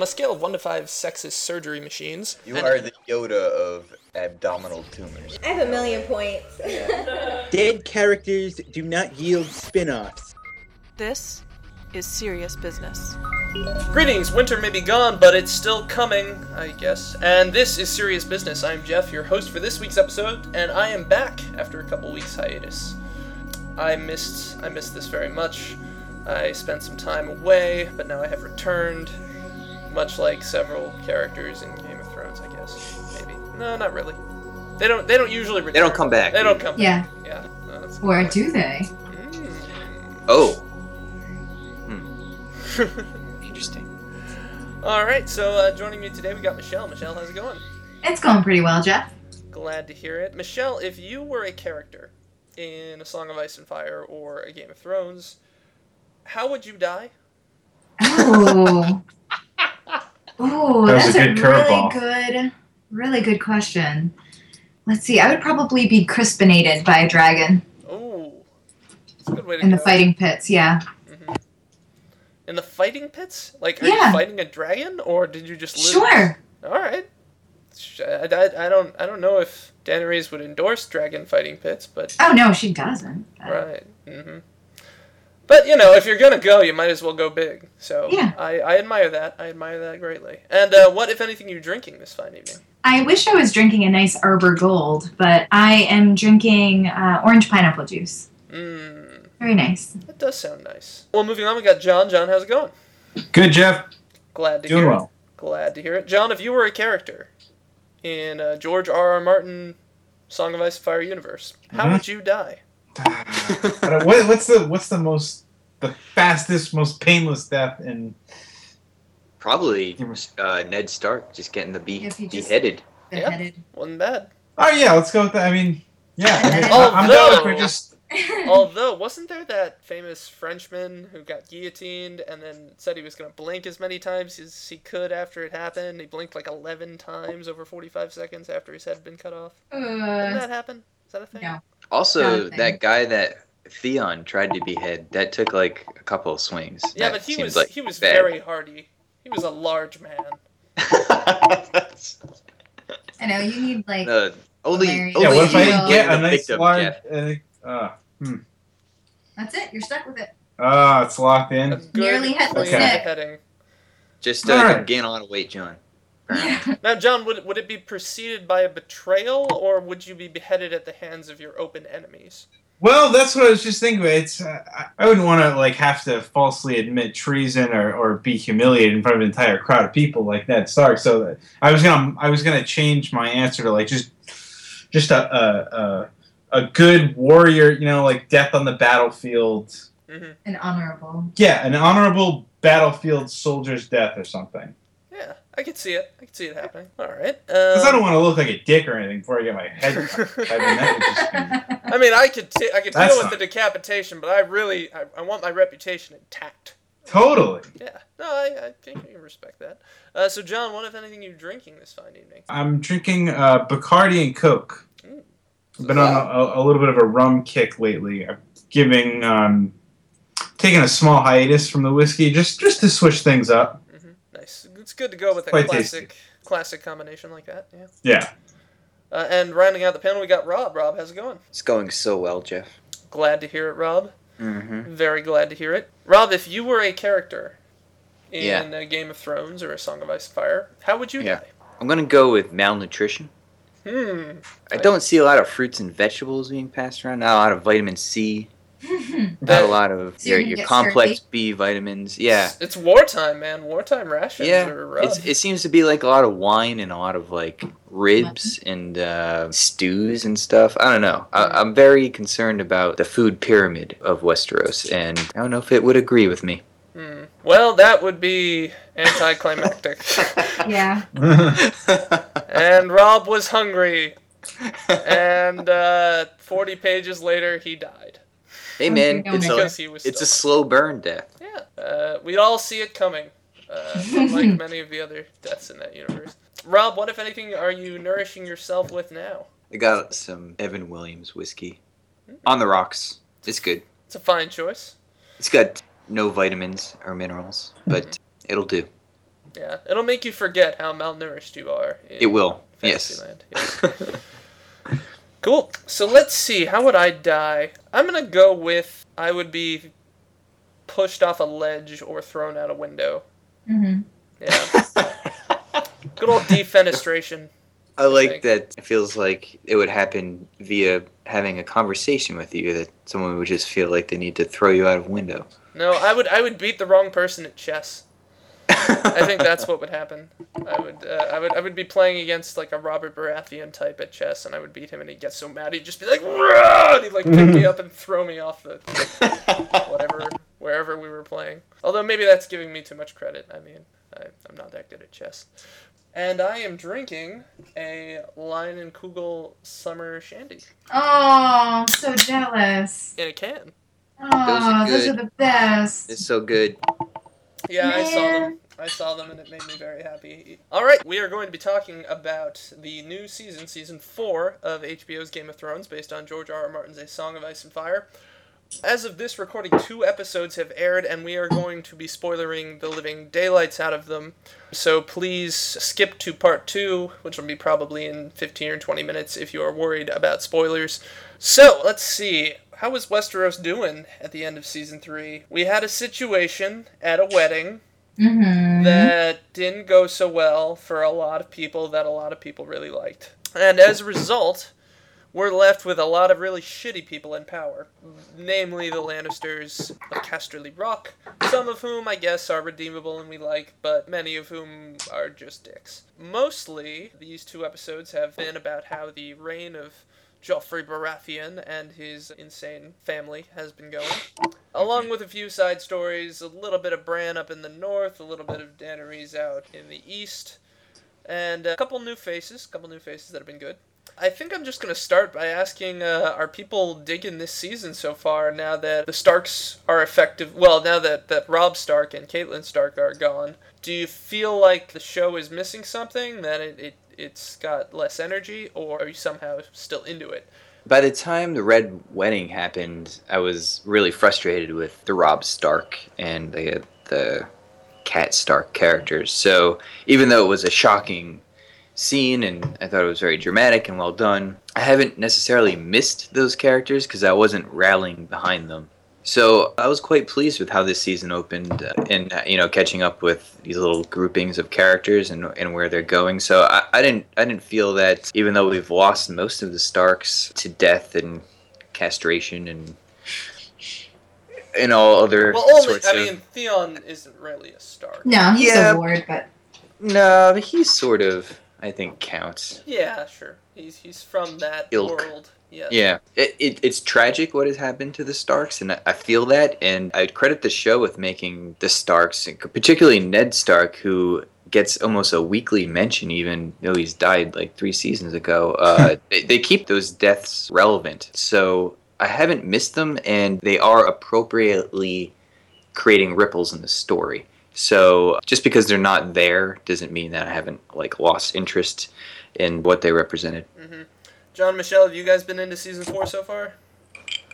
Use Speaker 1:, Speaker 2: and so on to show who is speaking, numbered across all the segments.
Speaker 1: On a scale of 1 to 5 sexist surgery machines.
Speaker 2: You
Speaker 1: and-
Speaker 2: are the Yoda of abdominal tumors.
Speaker 3: I have a million points.
Speaker 4: Dead characters do not yield spin-offs.
Speaker 5: This is serious business.
Speaker 1: Greetings, winter may be gone, but it's still coming, I guess. And this is Serious Business. I'm Jeff, your host for this week's episode, and I am back after a couple weeks hiatus. I missed I missed this very much. I spent some time away, but now I have returned, much like several characters in Game of Thrones, I guess. Maybe. No, not really. They don't they don't usually return.
Speaker 6: They don't come back.
Speaker 1: They don't come
Speaker 7: Yeah.
Speaker 1: back. Yeah. no, that's
Speaker 7: Or
Speaker 1: point.
Speaker 7: do they?
Speaker 1: Mm.
Speaker 6: Oh. Interesting.
Speaker 1: All right, so uh, joining me today, we got Michelle. Michelle, how's it going?
Speaker 7: It's going pretty well, Jeff.
Speaker 1: Glad to hear it. Michelle, if you were a character in A Song of Ice and Fire or a Game of Thrones, how would you die?
Speaker 7: Oh. Oh,
Speaker 8: That
Speaker 7: that's
Speaker 8: a
Speaker 7: a,
Speaker 8: good
Speaker 7: really good, really good question. Let's see. I would probably be crispinated by a dragon
Speaker 1: Oh, that's a good way to
Speaker 7: in the
Speaker 1: go.
Speaker 7: fighting pits. Yeah.
Speaker 1: Mhm. In the fighting pits? Like, are
Speaker 7: Yeah.
Speaker 1: you fighting a dragon, or did you just live?
Speaker 7: Sure.
Speaker 1: All right. I, I, I don't I don't know if Daenerys would endorse dragon fighting pits, but
Speaker 7: Oh no, she doesn't. but-
Speaker 1: right. hmm But you know, if you're gonna go, you might as well go big. So
Speaker 7: Yeah.
Speaker 1: I, I admire that. I admire that greatly. And uh, what, if anything, are you drinking this fine evening?
Speaker 7: I wish I was drinking a nice Arbor Gold, but I am drinking uh, orange pineapple juice.
Speaker 1: Mmm,
Speaker 7: Very nice.
Speaker 1: that does sound nice. Well, moving on, we got John. John, how's it going?
Speaker 8: Good, Jeff.
Speaker 1: Glad to
Speaker 8: Doing
Speaker 1: hear
Speaker 8: well.
Speaker 1: it. Glad to hear it. John, if you were a character in uh, George R. R. Martin Song of Ice and Fire universe, how
Speaker 8: Mhm.
Speaker 1: would you die?
Speaker 8: I what, what's the what's the most the fastest, most painless death in?
Speaker 6: Probably uh, Ned Stark just getting the be-
Speaker 7: If he just-
Speaker 6: beheaded.
Speaker 1: Yeah.
Speaker 7: Beheaded.
Speaker 1: Wasn't bad.
Speaker 8: Oh yeah, let's go with that. I mean, yeah, I mean,
Speaker 7: Oh,
Speaker 8: I'm down if we're just
Speaker 1: Although, wasn't there that famous Frenchman who got guillotined and then said he was going to blink as many times as he could after it happened? He blinked like 11 times over 45 seconds after his head had been cut off. Didn't
Speaker 7: Uh,
Speaker 1: that happen? Is that a thing?
Speaker 7: no.
Speaker 6: Also,
Speaker 7: Nothing.
Speaker 6: that guy that Theon tried to behead, that took like a couple of swings.
Speaker 1: Yeah,
Speaker 6: That
Speaker 1: but he was
Speaker 6: like
Speaker 1: he was
Speaker 6: bad.
Speaker 1: very hardy. He was a large man.
Speaker 7: I know you need like
Speaker 6: Uh, only, only
Speaker 8: yeah. What if I didn't get a nice
Speaker 6: victim,
Speaker 8: large?
Speaker 6: Jeff.
Speaker 8: Uh, uh, hmm.
Speaker 7: that's it. You're stuck with it.
Speaker 8: Ah, it's locked in.
Speaker 7: Nearly headless
Speaker 1: clean
Speaker 8: Nick.
Speaker 6: Just uh,
Speaker 8: Alright.
Speaker 6: gain a lot of weight, John.
Speaker 7: Yeah.
Speaker 1: Now, John, would would it be preceded by a betrayal, or would you be beheaded at the hands of your open enemies?
Speaker 8: Well, that's what I was just thinking. It's uh, I- I wouldn't want to like have to falsely admit treason or, or be humiliated in front of an entire crowd of people like Ned Stark. So I was gonna I was gonna change my answer to like just just a a, a, a good warrior, you know, like death on the battlefield.
Speaker 1: hmm
Speaker 7: An honorable.
Speaker 8: Yeah, an honorable battlefield soldier's death or something.
Speaker 1: Yeah, I could see it. I could see it happening. All right.
Speaker 8: Because I
Speaker 1: Um,
Speaker 8: don't want to look like a dick or anything before I get my head. cut. I mean, that would just be-
Speaker 1: I mean, I could t- I could
Speaker 8: That's
Speaker 1: deal with
Speaker 8: fine.
Speaker 1: the decapitation, but I really I, I want my reputation intact.
Speaker 8: totally.
Speaker 1: Yeah, no, I, I think I can respect that. Uh, so, John, what if anything you're drinking this fine evening?
Speaker 8: I'm drinking uh, Bacardi and Coke.
Speaker 1: Mm.
Speaker 8: I've been on a, a little bit of a rum kick lately. I'm giving, um, taking a small hiatus from the whiskey just just to switch things up.
Speaker 1: Nice. It's good to go with a
Speaker 8: Quite
Speaker 1: classic classic combination like that. Yeah.
Speaker 8: Yeah.
Speaker 1: Uh, and rounding out the panel, we got Rob. Rob, how's it going?
Speaker 6: It's going so well, Jeff.
Speaker 1: Glad to hear it, Rob.
Speaker 6: Mm-hmm.
Speaker 1: Very glad to hear it. Rob, if you were a character in
Speaker 6: Yeah.
Speaker 1: a Game of Thrones or a Song of Ice and Fire, how would you
Speaker 6: Yeah. I'm gonna go with malnutrition.
Speaker 1: Hmm.
Speaker 6: I don't see a lot of fruits and vegetables being passed around. Not a lot of vitamin C. Not a lot of
Speaker 7: So
Speaker 6: your,
Speaker 7: gonna
Speaker 6: your complex
Speaker 7: scurvy?
Speaker 6: B vitamins. Yeah.
Speaker 1: It's, it's wartime, man. Wartime rations
Speaker 6: Yeah,
Speaker 1: are rough.
Speaker 6: it's, it seems to be like a lot of wine and a lot of like ribs and uh, stews and stuff. I don't know. I, I'm very concerned about the food pyramid of Westeros, and I don't know if it would agree with me.
Speaker 1: Hmm. Well, that would be anticlimactic.
Speaker 7: yeah.
Speaker 1: and Rob was hungry, and uh, 40 pages later, he died.
Speaker 6: Hey man, it's a
Speaker 1: Because he
Speaker 6: it's a slow burn death.
Speaker 1: Yeah, uh, we'd all see it coming, uh, unlike many of the other deaths in that universe. Rob, what if anything are you nourishing yourself with now?
Speaker 6: I got some Evan Williams whiskey on the rocks. It's good.
Speaker 1: It's a fine choice.
Speaker 6: It's got no vitamins or minerals, but it'll do.
Speaker 1: Yeah, it'll make you forget how malnourished you are. in
Speaker 6: It will. Yes.
Speaker 1: Fantasyland. Yes. Cool. So let's see. How would I die? I'm gonna go with I would be pushed off a ledge or thrown out a window.
Speaker 7: hmm
Speaker 1: Yeah. Good old defenestration.
Speaker 6: I like
Speaker 1: think.
Speaker 6: that it feels like it would happen via having a conversation with you that someone would just feel like they need to throw you out of window.
Speaker 1: No, I would I would beat the wrong person at chess. I think that's what would happen. I would uh, I would I would be playing against like a Robert Baratheon type at chess, and I would beat him, and he'd get so mad he'd just be like, "Rah!" and he'd like pick me up and throw me off the whatever wherever we were playing. Although maybe that's giving me too much credit. I mean, I, I'm not that good at chess. And I am drinking a Leinenkugel Summer Shandy
Speaker 7: Oh, I'm so jealous.
Speaker 1: in a can.
Speaker 7: Oh, those
Speaker 6: good.
Speaker 7: are the best.
Speaker 6: It's so good.
Speaker 1: Yeah, I saw them. I saw them and it made me very happy. All right, we are going to be talking about the new season, season 4 of HBO's Game of Thrones based on George R. R. Martin's A Song of Ice and Fire. As of this recording, two episodes have aired and we are going to be spoilering the living daylights out of them. So please skip to part 2, which will be probably in 15 or 20 minutes if you are worried about spoilers. So, let's see. How was Westeros doing at the end of season 3? We had a situation at a wedding
Speaker 7: Mm-hmm.
Speaker 1: that didn't go so well for a lot of people that a lot of people really liked. And as a result, we're left with a lot of really shitty people in power, namely the Lannisters of Casterly Rock, some of whom I guess are redeemable and we like, but many of whom are just dicks. Mostly, these two episodes have been about how the reign of Joffrey Baratheon and his insane family has been going. Along with a few side stories, a little bit of Bran up in the north, a little bit of Daenerys out in the east, and a couple new faces, a couple new faces that have been good. I think I'm just going to start by asking uh, Are people digging this season so far now that the Starks are effective? Well, now that, that Robb Stark and Catelyn Stark are gone, do you feel like the show is missing something? That it, it, it's got less energy? Or are you somehow still into it?
Speaker 6: By the time the Red Wedding happened, I was really frustrated with the Robb Stark and the the Cat Stark characters. So even though it was a shocking scene and I thought it was very dramatic and well done, I haven't necessarily missed those characters because I wasn't rallying behind them. So I was quite pleased with how this season opened uh, and uh, you know catching up with these little groupings of characters and, and where they're going. So I, I didn't I didn't feel that even though we've lost most of the Starks to death and castration and and all other
Speaker 1: Well, only,
Speaker 6: sorts
Speaker 1: I
Speaker 6: of
Speaker 1: mean, Theon isn't really a Stark.
Speaker 7: No, he's
Speaker 6: Yeah.
Speaker 7: a ward, but
Speaker 6: no, he's sort of I think counts.
Speaker 1: Yeah, sure. He's he's from that
Speaker 6: Ilk.
Speaker 1: world. Yes.
Speaker 6: Yeah, it, it, it's tragic what has happened to the Starks, and I, I feel that. And I credit the show with making the Starks, particularly Ned Stark, who gets almost a weekly mention, even though he's died like three seasons ago. Uh, they, they keep those deaths relevant. So I haven't missed them, and they are appropriately creating ripples in the story. So just because they're not there doesn't mean that I haven't like lost interest in what they represented.
Speaker 1: hmm John Michelle, have you guys been into season four so far?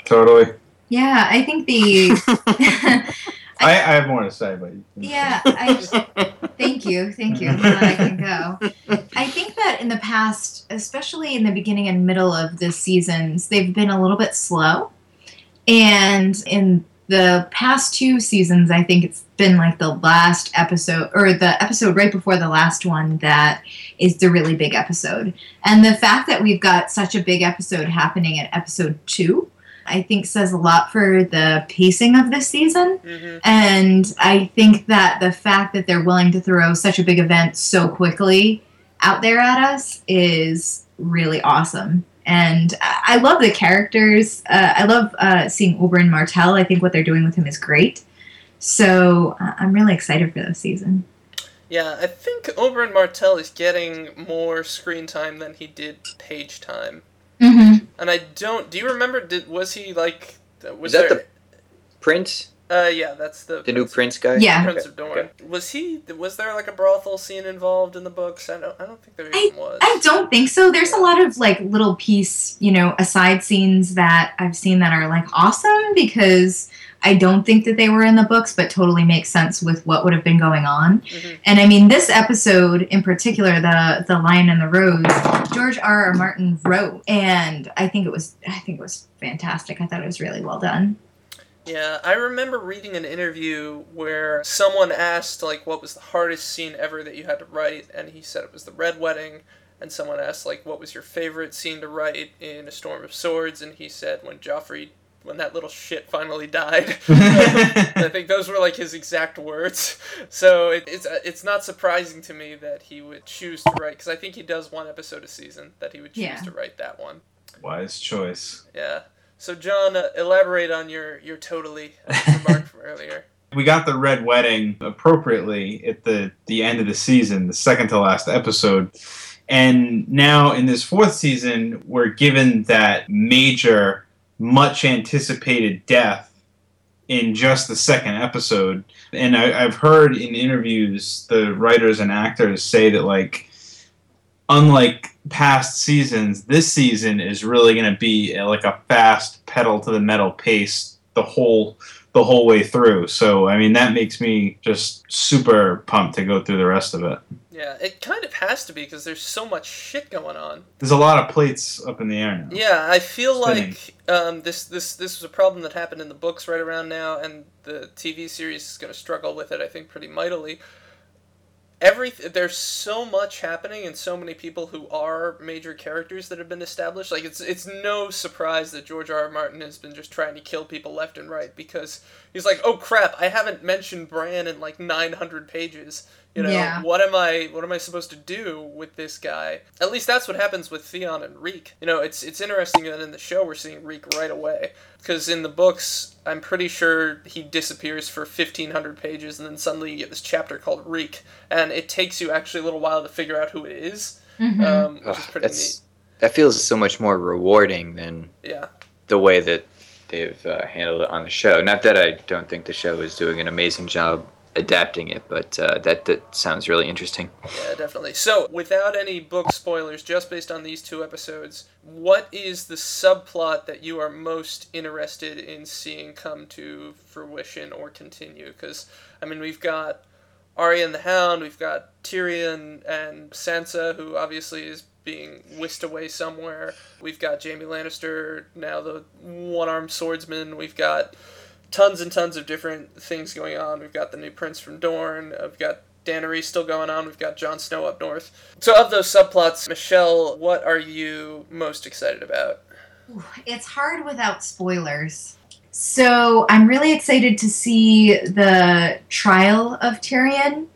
Speaker 8: Totally.
Speaker 7: yeah, I think the
Speaker 8: I, I have more to say, but
Speaker 7: yeah, I thank you, thank you. I can go. I think that in the past, especially in the beginning and middle of the seasons, they've been a little bit slow, and in the past two seasons, I think it's been like the last episode or the episode right before the last one that is the really big episode. And the fact that we've got such a big episode happening at episode two, I think says a lot for the pacing of this season.
Speaker 1: Mm-hmm.
Speaker 7: And I think that the fact that they're willing to throw such a big event so quickly out there at us is really awesome. And I I love the characters. Uh, I love uh, seeing Oberyn Martell. I think what they're doing with him is great. So uh, I'm really excited for this season.
Speaker 1: Yeah, I think Oberyn Martell is getting more screen time than he did page time.
Speaker 7: Mm-hmm.
Speaker 1: And I don't. Do you remember? Did was he like? Was
Speaker 6: Is that
Speaker 1: there?
Speaker 6: Prince,
Speaker 1: Uh, yeah, that's the
Speaker 6: the new Prince guy.
Speaker 7: Yeah.
Speaker 1: Prince of Dorne. Was he? Was there like a brothel scene involved in the books? I don't. I don't think there
Speaker 7: I-
Speaker 1: even was.
Speaker 7: I don't think so. There's a lot of like little piece, you know, aside scenes that I've seen that are like awesome because I don't think that they were in the books, but totally makes sense with what would have been going on.
Speaker 1: Mhm.
Speaker 7: And I mean, this episode in particular, the the Lion and the Rose, George R. R. Martin wrote, and I think it was I think it was fantastic. I thought it was really well done.
Speaker 1: Yeah, I remember reading an interview where someone asked like what was the hardest scene ever that you had to write and he said it was the red wedding and someone asked like what was your favorite scene to write in A Storm of Swords and he said when Joffrey when that little shit finally died. I think those were like his exact words. So it, it's uh, it's not surprising to me that he would choose to write because I think he does one episode a season that he would choose
Speaker 7: Yeah.
Speaker 1: to write that one.
Speaker 8: Wise choice.
Speaker 1: Yeah. So John, uh, elaborate on your your totally remark from earlier.
Speaker 8: We got the red wedding appropriately at the the end of the season, the second to last episode. And now in this fourth season, we're given that major, much anticipated death in just the second episode. And I, I've heard in interviews the writers and actors say that like unlike past seasons, this season is really going to be uh, like a fast pedal to the metal pace the whole the whole way through. So I mean that makes me just super pumped to go through the rest of it.
Speaker 1: Yeah, it kind of has to be because there's so much shit going on.
Speaker 8: There's a lot of plates up in the air now.
Speaker 1: Yeah, I feel
Speaker 8: Spinning.
Speaker 1: like um, this this this was a problem that happened in the books right around now, and the TV series is going to struggle with it. I think pretty mightily. Every there's so much happening and so many people who are major characters that have been established. Like it's it's no surprise that George R. R. Martin has been just trying to kill people left and right because he's like, oh crap, I haven't mentioned Bran in like 900 pages. You know,
Speaker 7: Yeah.
Speaker 1: what am I what am I supposed to do with this guy? At least that's what happens with Theon and Reek. You know, it's it's interesting that in the show we're seeing Reek right away because in the books I'm pretty sure he disappears for 1500 pages and then suddenly you get this chapter called Reek and it takes you actually a little while to figure out who it is,
Speaker 7: Mhm.
Speaker 1: um, which is pretty
Speaker 6: that's that feels so much more rewarding than.
Speaker 1: Yeah.
Speaker 6: the way that they've uh, handled it on the show. Not that I don't think the show is doing an amazing job adapting it, but uh, that that sounds really interesting.
Speaker 1: Yeah, definitely. So, without any book spoilers, just based on these two episodes, what is the subplot that you are most interested in seeing come to fruition or continue? Because, I mean, we've got Arya and the Hound, we've got Tyrion and Sansa, who obviously is being whisked away somewhere. We've got Jaime Lannister, now the one armed swordsman. We've got tons and tons of different things going on. We've got the new Prince from Dorne. We've got Daenerys still going on. We've got Jon Snow up north. So, of those subplots, Michelle, what are you most excited about?
Speaker 7: It's hard without spoilers. So I'm really excited to see the trial of Tyrion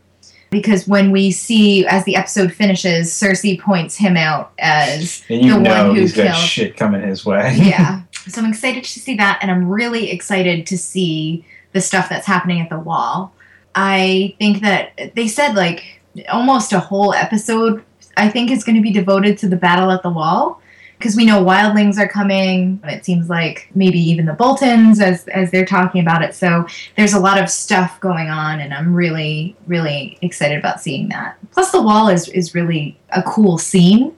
Speaker 7: because when we see as the episode finishes, Cersei points him out as
Speaker 8: And you
Speaker 7: the
Speaker 8: know
Speaker 7: one who
Speaker 8: he's got
Speaker 7: killed.
Speaker 8: shit coming his way.
Speaker 7: yeah. So I'm excited to see that, and I'm really excited to see the stuff that's happening at the wall. I think that they said like almost a whole episode, I think, is going to be devoted to the battle at the wall because we know wildlings are coming. It seems like maybe even the Boltons as as they're talking about it. So there's a lot of stuff going on, and I'm really really excited about seeing that. Plus, the wall is is really a cool scene,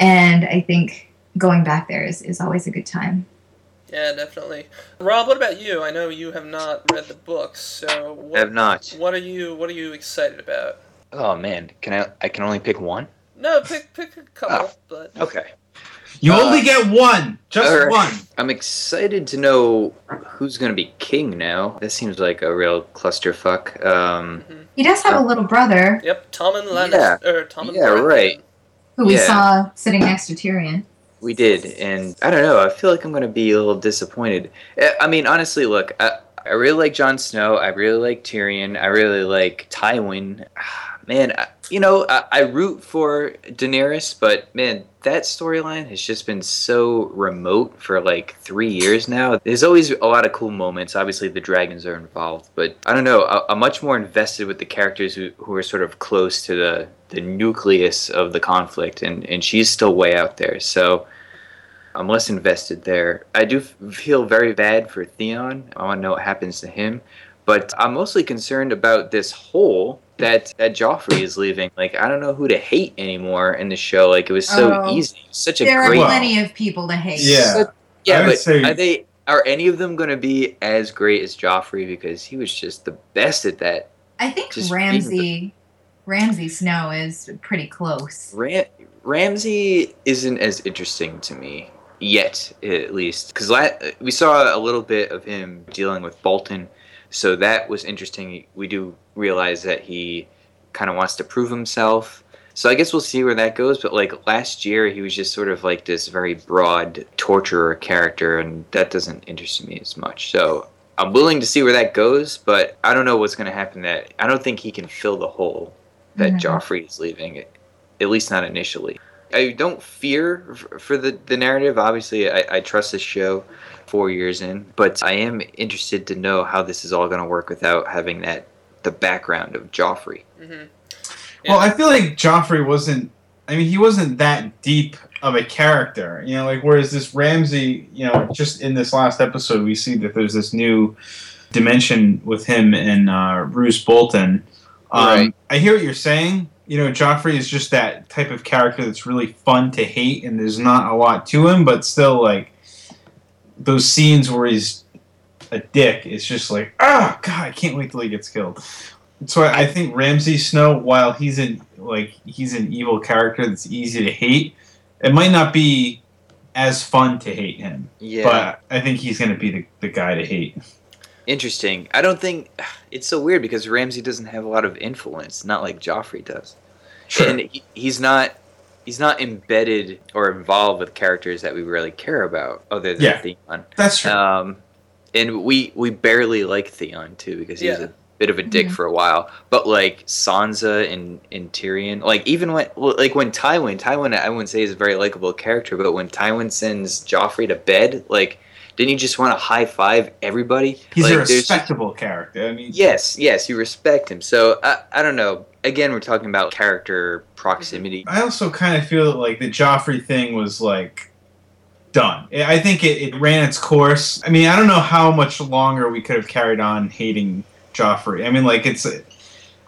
Speaker 7: and I think going back there is, is always a good time.
Speaker 1: Yeah, definitely. Rob, what about you? I know you have not read the books, so what,
Speaker 6: I have not.
Speaker 1: what are you what are you excited about?
Speaker 6: Oh man, can I? I can only pick one.
Speaker 1: No, pick pick a couple,
Speaker 6: Oh.
Speaker 1: but
Speaker 6: Okay.
Speaker 8: You
Speaker 6: Uh,
Speaker 8: only get one, just
Speaker 6: alright.
Speaker 8: one.
Speaker 6: I'm excited to know who's gonna be king now. This seems like a real clusterfuck. Um,
Speaker 7: He does have a little brother
Speaker 1: yep, Tommen Lannister or Tommen
Speaker 6: Yeah,
Speaker 1: Baratheon.
Speaker 6: right.
Speaker 7: who we
Speaker 6: Yeah.
Speaker 7: saw sitting next to Tyrion.
Speaker 6: We did, and I don't know. I feel like I'm going to be a little disappointed. Eh, I mean, honestly, look, I, I really like Jon Snow. I really like Tyrion. I really like Tywin. Man, you know, I, I root for Daenerys, but man, that storyline has just been so remote for like three years now. There's always a lot of cool moments. Obviously, the dragons are involved, but I don't know. I, I'm much more invested with the characters who, who are sort of close to the the nucleus of the conflict, and and she's still way out there. So. I'm less invested there. I do feel very bad for Theon. I want to know what happens to him. But I'm mostly concerned about this hole that, that Joffrey is leaving. Like, I don't know who to hate anymore in the show. Like, it was so
Speaker 7: Oh.
Speaker 6: easy. Such a
Speaker 7: There are
Speaker 6: great.
Speaker 8: Well,
Speaker 7: plenty of people to hate.
Speaker 8: Yeah.
Speaker 6: yeah, but
Speaker 8: say-
Speaker 6: are they are any of them going to be as great as Joffrey because he was just the best at that?
Speaker 7: I think
Speaker 6: Just
Speaker 7: Ramsay Ramsay Snow is pretty close.
Speaker 6: Ram- Ramsay isn't as interesting to me yet, at least, because la- we saw a little bit of him dealing with Bolton, so that was interesting. We do realize that he kind of wants to prove himself. So I guess we'll see where that goes. But like last year, he was just sort of like this very broad torturer character, and that doesn't interest me as much. So I'm willing to see where that goes, but I don't know what's going to happen. That I don't think he can fill the hole that
Speaker 7: Mhm.
Speaker 6: Joffrey is leaving, at least not initially. I don't fear f- for the, the narrative. Obviously, I, I trust this show four years in, but I am interested to know how this is all going to work without having that the background of Joffrey.
Speaker 1: hmm
Speaker 8: Well, I feel like Joffrey wasn't. I mean, he wasn't that deep of a character, you know. Like whereas this Ramsay, you know, just in this last episode, we see that there's this new dimension with him and uh, Roose Bolton. Um,
Speaker 6: Right.
Speaker 8: I hear what you're saying. You know, Joffrey is just that type of character that's really fun to hate, and there's not a lot to him, but still, like those scenes where he's a dick, it's just like, ah, God, I can't wait till he gets killed. So I I think Ramsay Snow, while he's an like he's an evil character that's easy to hate, it might not be as fun to hate him.
Speaker 6: Yeah,
Speaker 8: But I think he's going to be the, the guy to hate.
Speaker 6: Interesting. I don't think it's so weird because Ramsay doesn't have a lot of influence, not like Joffrey does. and he, he's not he's not embedded or involved with characters that we really care about other than
Speaker 8: Yeah.
Speaker 6: Theon.
Speaker 8: That's true.
Speaker 6: Um, and we we barely like Theon too because he's
Speaker 1: Yeah.
Speaker 6: a bit of a dick
Speaker 7: Mhm.
Speaker 6: for a while. But like Sansa and, and Tyrion, like even when like when Tywin, Tywin I wouldn't say is a very likable character, but when Tywin sends Joffrey to bed, like didn't you just want to high five everybody?
Speaker 8: he's
Speaker 6: like,
Speaker 8: a respectable character. I mean,
Speaker 6: Yes, yes, you respect him. So I, I don't know. Again, we're talking about character proximity.
Speaker 8: I also kind of feel that like the Joffrey thing was like done. I I think it, it ran its course. I mean, I don't know how much longer we could have carried on hating Joffrey. I mean, like it's.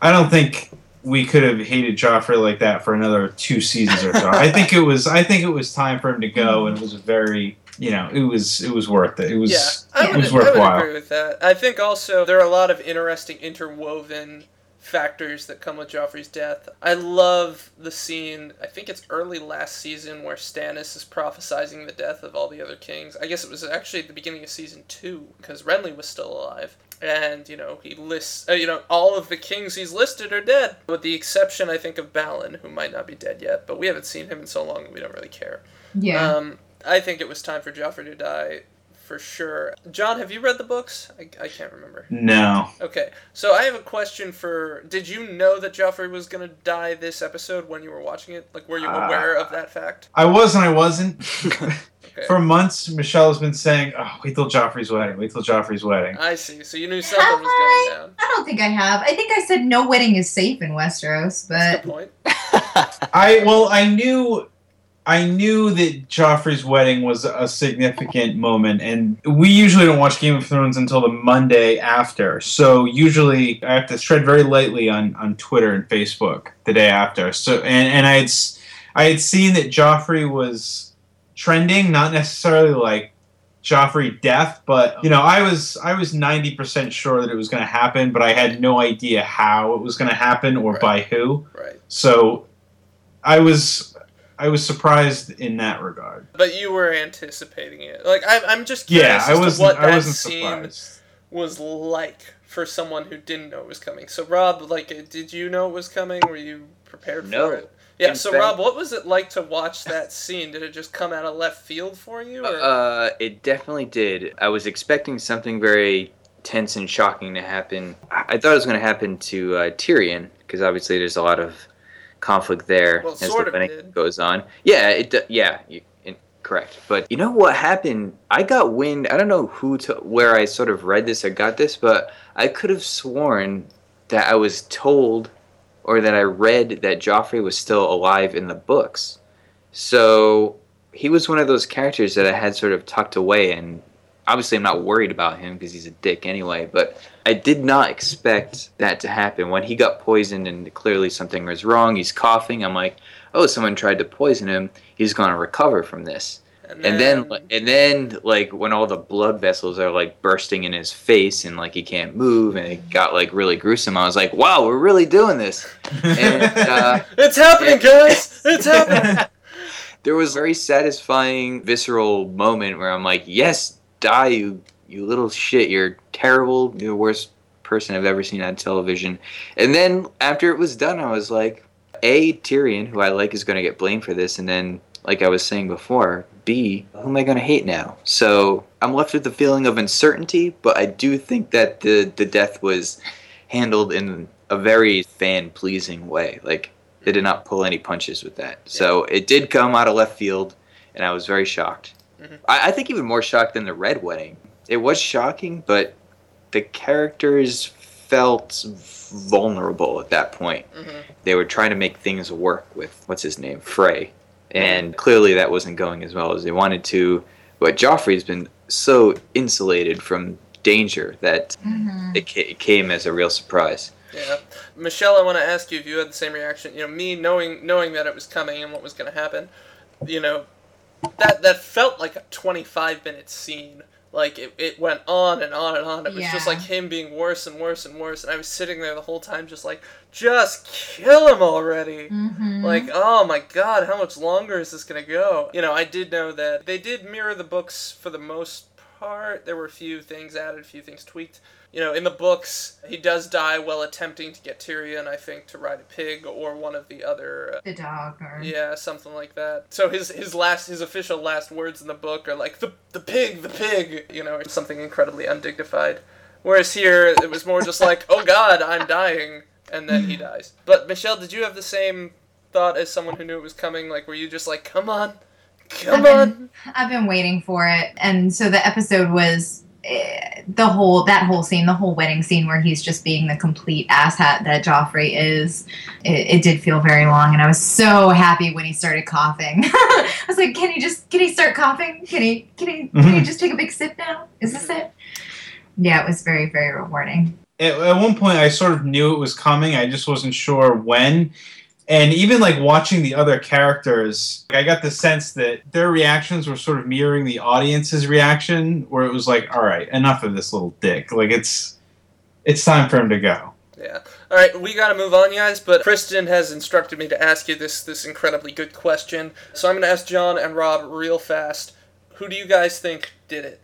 Speaker 8: I don't think we could have hated Joffrey like that for another two seasons or so. I think it was. I think it was time for him to go, mm-hmm. and it was very. You know, it was. It was worth it. It was.
Speaker 1: yeah, I
Speaker 8: it
Speaker 1: would,
Speaker 8: was
Speaker 1: I would agree with that. I think also there are a lot of interesting interwoven factors that come with Joffrey's death. I love the scene, I think it's early last season, where Stannis is prophesizing the death of all the other kings. I guess it was actually at the beginning of season two, because Renly was still alive. And, you know, he lists, uh, you know, all of the kings he's listed are dead, with the exception, I think, of Balon, who might not be dead yet, but we haven't seen him in so long we don't really care.
Speaker 7: Yeah.
Speaker 1: Um, I think it was time for Joffrey to die for sure. John, have you read the books? I, I can't remember.
Speaker 8: No.
Speaker 1: Okay, so I have a question for. Did you know that Joffrey was gonna die this episode when you were watching it? Like, were you
Speaker 8: Uh,
Speaker 1: aware of that fact?
Speaker 8: I was and I wasn't.
Speaker 1: Okay.
Speaker 8: For months, Michelle has been saying, "Oh, wait till Joffrey's wedding. Wait till Joffrey's wedding."
Speaker 1: I see. So you knew something
Speaker 7: Have
Speaker 1: was going
Speaker 7: I?
Speaker 1: down.
Speaker 7: I don't think I have. I think I said no wedding is safe in Westeros, but
Speaker 1: good point.
Speaker 8: I well, I knew, I knew that Joffrey's wedding was a significant moment, and we usually don't watch Game of Thrones until the Monday after. So usually, I have to tread very lightly on on Twitter and Facebook the day after. So and and I had s- I had seen that Joffrey was trending, not necessarily like. Joffrey death, but you know, I was I was ninety percent sure that it was going to happen, but I had no idea how it was going to happen or
Speaker 1: Right.
Speaker 8: by who.
Speaker 1: Right.
Speaker 8: So I was I was surprised in that regard.
Speaker 1: But you were anticipating it. Like, I'm, I'm just curious
Speaker 8: Yeah, I wasn't
Speaker 1: what
Speaker 8: I
Speaker 1: that
Speaker 8: wasn't
Speaker 1: scene
Speaker 8: surprised.
Speaker 1: was like for someone who didn't know it was coming. So, Rob, like, uh, did you know it was coming? Were you prepared
Speaker 6: No.
Speaker 1: for it? Yeah. So,
Speaker 6: fact-
Speaker 1: Rob, what was it like to watch that scene? Did it just come out of left field for you? Or?
Speaker 6: Uh, it definitely did. I was expecting something very tense and shocking to happen. I thought it was going to happen to uh, Tyrion because obviously there's a lot of conflict there
Speaker 1: Well,
Speaker 6: as
Speaker 1: sort
Speaker 6: the wedding
Speaker 1: did.
Speaker 6: goes on. Yeah, it. Yeah, you, correct. But you know what happened? I got wind. I don't know who to where I sort of read this or got this, but I could have sworn that I was told or that I read that Joffrey was still alive in the books. So he was one of those characters that I had sort of tucked away, and obviously I'm not worried about him because he's a dick anyway. But I did not expect that to happen when he got poisoned, and clearly something was wrong. He's coughing. I'm like, oh, someone tried to poison him. He's going to recover from this. And then, and then, like when all the blood vessels are like bursting in his face, and like he can't move, and it got like really gruesome. I was like, "Wow, we're really doing this." And uh,
Speaker 1: it's happening, guys. It's happening.
Speaker 6: there was a very satisfying, visceral moment where I'm like, "Yes, die, you you little shit. You're terrible. You're the worst person I've ever seen on television." And then after it was done, I was like, "A Tyrion, who I like, is going to get blamed for this," and then like I was saying before, B, who am I going to hate now? So I'm left with the feeling of uncertainty, but I do think that the, the death was handled in a very fan pleasing way. Like, they did not pull any punches with that. So it did come out of left field, and I was very shocked.
Speaker 1: Mhm.
Speaker 6: I, I think even more shocked than the Red Wedding. It was shocking, but the characters felt vulnerable at that point
Speaker 1: Mhm.
Speaker 6: they were trying to make things work with what's his name Frey, and clearly that wasn't going as well as they wanted to. But Joffrey's been so insulated from danger that
Speaker 7: Mhm.
Speaker 6: it, ca- it came as a real surprise.
Speaker 1: Yeah, Michelle, I want to ask you if you had the same reaction. You know, me knowing knowing that it was coming and what was going to happen. You know, that that felt like a 25 minute scene. Like it, it went on and on and on. It was just like him being worse and worse and worse. And I was sitting there the whole time, just like, just kill him already.
Speaker 7: Mhm.
Speaker 1: Like, oh my god, how much longer is this gonna go? You know, I did know that they did mirror the books for the most part. There were a few things added, a few things tweaked. You know, in the books, he does die while attempting to get Tyrion, I think, to ride a pig or one of the other. Uh,
Speaker 7: the dog or
Speaker 1: yeah, something like that. So his his last his official last words in the book are like the the pig, the pig, you know, or something incredibly undignified. Whereas here it was more just like, "Oh god, I'm dying." And then he dies. But Michelle, did you have the same thought as someone who knew it was coming? Like were you just like, "Come on. Come
Speaker 7: I've
Speaker 1: on."
Speaker 7: been, I've been waiting for it, and so the episode was eh, the whole that whole scene, the whole wedding scene where he's just being the complete asshat that Joffrey is. It, it did feel very long, and I was so happy when he started coughing. I was like, "Can he just? Can he start coughing? Can he? Can he? Can he
Speaker 8: Mhm.
Speaker 7: just take a big sip now? Is this it?" Yeah, it was very very rewarding.
Speaker 8: at, at one point I sort of knew it was coming. I just wasn't sure when. And even like watching the other characters, I got the sense that their reactions were sort of mirroring the audience's reaction, where it was like, "All right, enough of this little dick. Like it's it's time for him to go."
Speaker 1: Yeah. All right, we got to move on, guys, but Kristen has instructed me to ask you this this incredibly good question. So I'm to ask John and Rob real fast. Who do you guys think did it?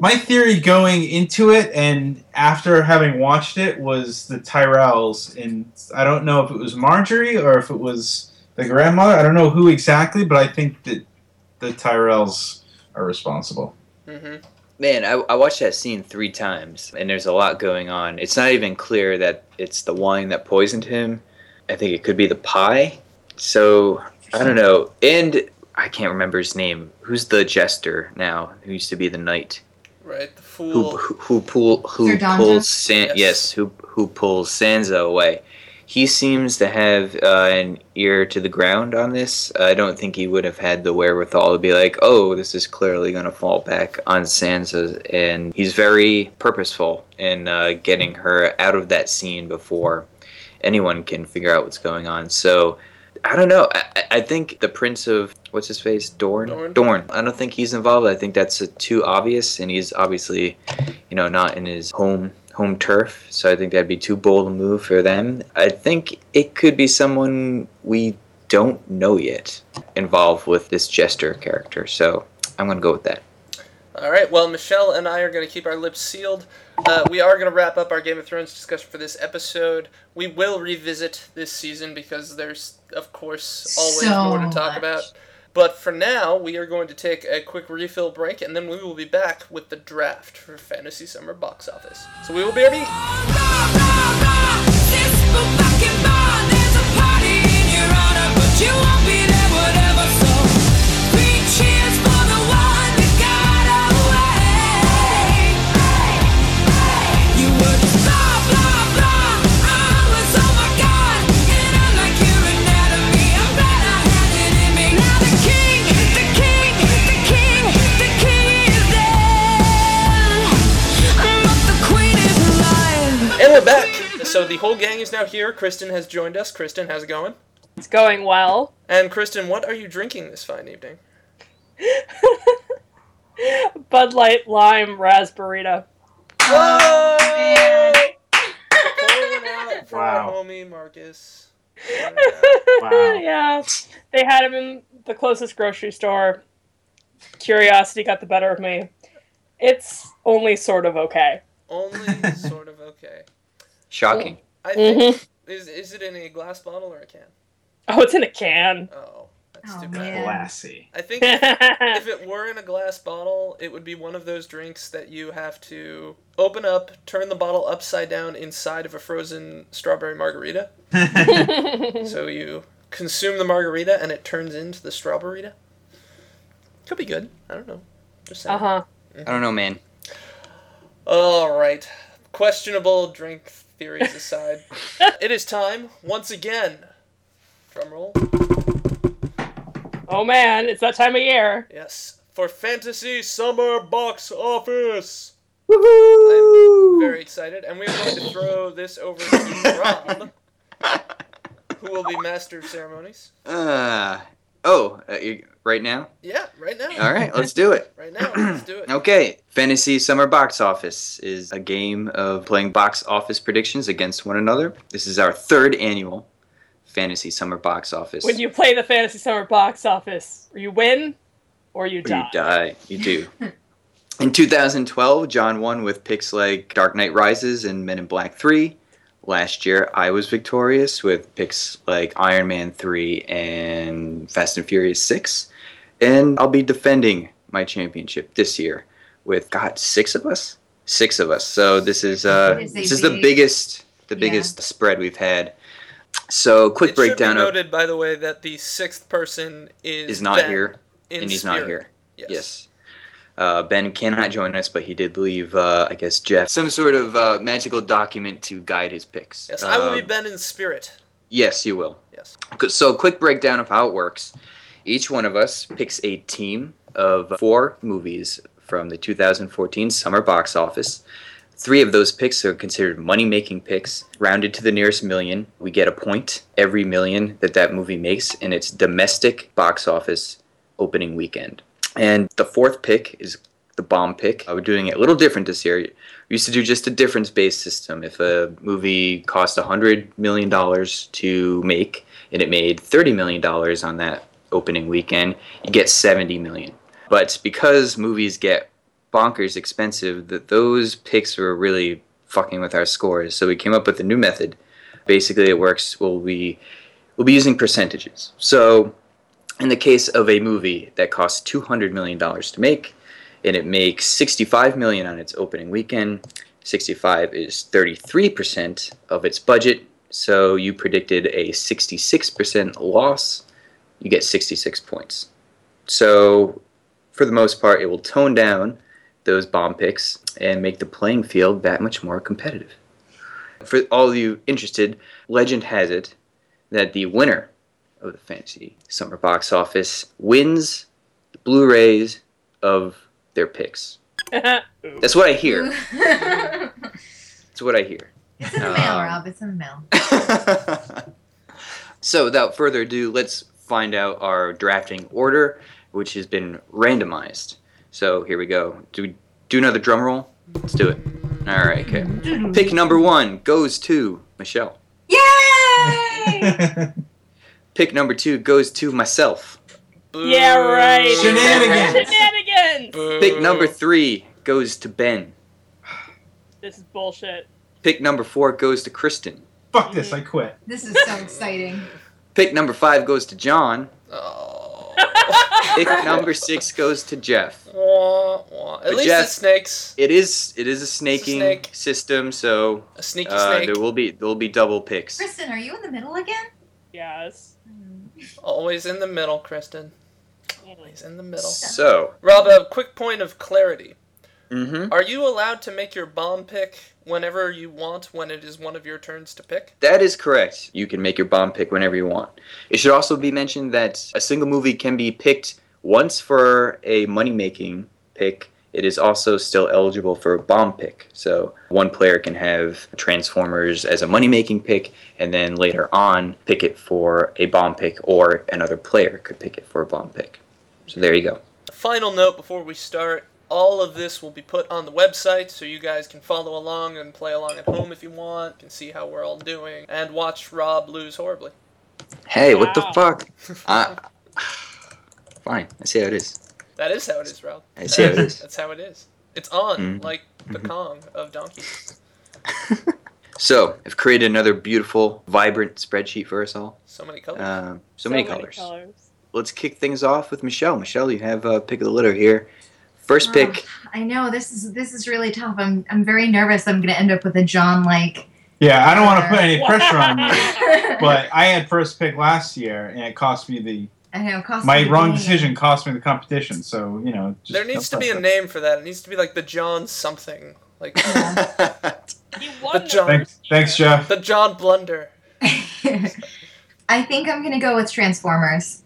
Speaker 8: My theory going into it and after having watched it was the Tyrells, and I don't know if it was Margaery or if it was the grandmother. I don't know who exactly, but I think that the Tyrells are responsible.
Speaker 1: Mhm.
Speaker 6: Man, I, I watched that scene three times, and there's a lot going on. It's not even clear that it's the wine that poisoned him. I think it could be the pie. So I don't know. And I can't remember his name. Who's the jester now? Who used to be the knight?
Speaker 1: Right, the
Speaker 6: Who
Speaker 1: fool.
Speaker 6: who, who pull who pulls San-
Speaker 1: Yes.
Speaker 6: yes. who who pulls Sansa away? He seems to have uh, an ear to the ground on this. I don't think he would have had the wherewithal to be like, "Oh, this is clearly going to fall back on Sansa," and he's very purposeful in uh, getting her out of that scene before anyone can figure out what's going on. So. I don't know. I, I- think the Prince of what's his face, Dorn.
Speaker 1: Dorne.
Speaker 6: I don't think he's involved. I think that's too obvious, and he's obviously, you know, not in his home home turf. So I think that'd be too bold a move for them. I think it could be someone we don't know yet involved with this jester character. So I'm gonna go with that.
Speaker 1: All right, well, Michelle and I are going to keep our lips sealed. Uh, we are going to wrap up our Game of Thrones discussion for this episode. We will revisit this season because there's, of course, always
Speaker 7: So
Speaker 1: more to talk
Speaker 7: much.
Speaker 1: about. But for now, we are going to take a quick refill break, and then we will be back with the draft for Fantasy Summer Box Office. So we will be RB. And we're back. So the whole gang is now here. Kristen has joined us. Kristen, how's it going?
Speaker 3: It's going well.
Speaker 1: And Kristen, what are you drinking this fine evening?
Speaker 3: Bud Light Lime Raspberry.
Speaker 1: Whoa!
Speaker 7: man.
Speaker 1: Out for
Speaker 8: Wow.
Speaker 1: homie Marcus.
Speaker 8: Wow.
Speaker 3: yeah, they had him in the closest grocery store. Curiosity got the better of me. It's only sort of okay.
Speaker 1: Only sort of okay.
Speaker 6: Shocking.
Speaker 1: I think
Speaker 3: hmm
Speaker 1: is is it in a glass bottle or a can?
Speaker 3: Oh, it's in a can.
Speaker 1: Oh, that's
Speaker 7: Oh,
Speaker 1: too
Speaker 7: man.
Speaker 1: bad.
Speaker 8: Classy.
Speaker 1: I think if it were in a glass bottle, it would be one of those drinks that you have to open up, turn the bottle upside down inside of a frozen strawberry margarita. So you consume the margarita and it turns into the strawberry. Could be good. I don't know. Just saying.
Speaker 3: uh huh.
Speaker 6: I don't know, man.
Speaker 1: All right. Questionable drink theories aside, it is time once again. Drum roll.
Speaker 3: Oh man, it's that time of year.
Speaker 1: Yes, for Fantasy Summer Box Office.
Speaker 6: Woohoo!
Speaker 1: I'm very excited, and we're going to throw this over to Rob, who will be master of ceremonies.
Speaker 6: Uh, oh, uh, you, right now?
Speaker 1: Yeah, right now.
Speaker 6: All right, let's do it.
Speaker 1: Right now, let's do it.
Speaker 6: Okay, Fantasy Summer Box Office is a game of playing box office predictions against one another. This is our third annual Fantasy Summer Box Office.
Speaker 3: When you play the Fantasy Summer box office, you win or you
Speaker 6: Or
Speaker 3: die.
Speaker 6: you die. You do. In 2012, John won with picks like Dark Knight Rises and Men in Black 3. Last year, I was victorious with picks like Iron Man 3 and Fast and Furious 6. And I'll be defending my championship this year with, God, six of us? Six of us. So this is uh,
Speaker 7: It is a
Speaker 6: this is the biggest the
Speaker 7: Yeah.
Speaker 6: biggest spread we've had. So quick
Speaker 1: it
Speaker 6: breakdown
Speaker 1: should be
Speaker 6: of
Speaker 1: noted, by the way, that the sixth person is
Speaker 6: is not here and he's
Speaker 1: spirit.
Speaker 6: not here.
Speaker 1: Yes.
Speaker 6: Yes. Uh, ben cannot join us, but he did leave, uh, I guess, Jeff some sort of uh, magical document to guide his picks.
Speaker 1: Yes, I will be
Speaker 6: Um,
Speaker 1: Ben in spirit.
Speaker 6: Yes, you will.
Speaker 1: Yes.
Speaker 6: Good- So, quick breakdown of how it works. Each one of us picks a team of four movies from the 2014 summer box office. Three of those picks are considered money making picks. Rounded to the nearest million, we get a point every million that that movie makes in its domestic box office opening weekend. And the fourth pick is the bomb pick. Uh, we're doing it a little different this year. We used to do just a difference based system. If a movie cost $100 million to make and it made $30 million on that opening weekend, you get 70 million. But because movies get bonkers expensive, that those picks were really fucking with our scores. So we came up with a new method. Basically, it works. We'll be we'll be using percentages. So in the case of a movie that costs $200 million to make and it makes 65 million on its opening weekend 65 is 33% of its budget. So you predicted a 66% loss you get 66 points. So for the most part it will tone down those bomb picks and make the playing field that much more competitive. For all of you interested legend has it that the winner of the fantasy summer box office wins the Blu-rays of their picks. That's what I hear. That's what I hear.
Speaker 7: It's in the mail,
Speaker 6: Um,
Speaker 7: Rob. It's in the mail.
Speaker 6: so without further ado, let's find out our drafting order, which has been randomized. So here we go. Do we do another drum roll? Let's do it. All right. Okay. Pick number one goes to Michelle.
Speaker 7: Yay!
Speaker 6: Pick number two goes to myself.
Speaker 3: yeah, right.
Speaker 8: Shenanigans.
Speaker 3: Shenanigans.
Speaker 1: Boo.
Speaker 6: Pick number three goes to Ben.
Speaker 3: This is bullshit.
Speaker 6: Pick number four goes to Kristen.
Speaker 8: Fuck this, I quit.
Speaker 7: this is so exciting.
Speaker 6: Pick number five goes to John.
Speaker 1: Oh.
Speaker 6: Pick number six goes to Jeff.
Speaker 1: Wah, wah. At
Speaker 6: But
Speaker 1: least
Speaker 6: Jeff-
Speaker 1: it's snakes.
Speaker 6: It is it is a snaking
Speaker 1: snake.
Speaker 6: system, so
Speaker 1: A sneaky
Speaker 6: uh,
Speaker 1: snake.
Speaker 6: there will be there will be double picks.
Speaker 7: Kristen, are you in the middle again?
Speaker 3: yes.
Speaker 1: Always in the middle, Kristen. Always in the middle.
Speaker 6: So,
Speaker 1: Rob, a quick point of clarity.
Speaker 6: Mm-hmm.
Speaker 1: Are you allowed to make your bomb pick whenever you want when it is one of your turns to pick?
Speaker 6: that is correct. You can make your bomb pick whenever you want. It should also be mentioned that a single movie can be picked once for a money making pick. It is also still eligible for a bomb pick. So one player can have Transformers as a money making pick, and then later on pick it for a bomb pick, or another player could pick it for a bomb pick. So there you go.
Speaker 1: final note before we start all of this will be put on the website so you guys can follow along and play along at home if you want, can see how we're all doing, and watch Rob lose horribly.
Speaker 6: Hey, what the fuck? I, fine. I see how it is.
Speaker 1: That is how it is, Ralph.
Speaker 6: I see how it is.
Speaker 1: That's how it is. It's on,
Speaker 6: Mhm.
Speaker 1: like the
Speaker 6: Mhm.
Speaker 1: Kong of donkeys.
Speaker 6: So, I've created another beautiful, vibrant spreadsheet for us all.
Speaker 1: So many colors.
Speaker 6: Um, so, many, colors.
Speaker 3: colors.
Speaker 6: Let's kick things off with Michelle. Michelle, you have a pick of the litter here. First pick.
Speaker 7: I know this is this is really tough. I'm I'm very nervous. I'm gonna end up with a John like.
Speaker 8: Yeah, I don't want to put any pressure on you, but I had first pick last year, and it cost me the
Speaker 7: know. Cost
Speaker 8: my wrong
Speaker 7: game.
Speaker 8: decision cost me the competition. So you know, just
Speaker 1: there needs to be a
Speaker 8: pressure.
Speaker 1: name for that. It needs to be like the John something. Like
Speaker 3: You won
Speaker 1: the
Speaker 3: the
Speaker 1: John
Speaker 8: Thanks, thanks, Jeff.
Speaker 1: the John Blunder.
Speaker 7: I think I'm gonna go with Transformers.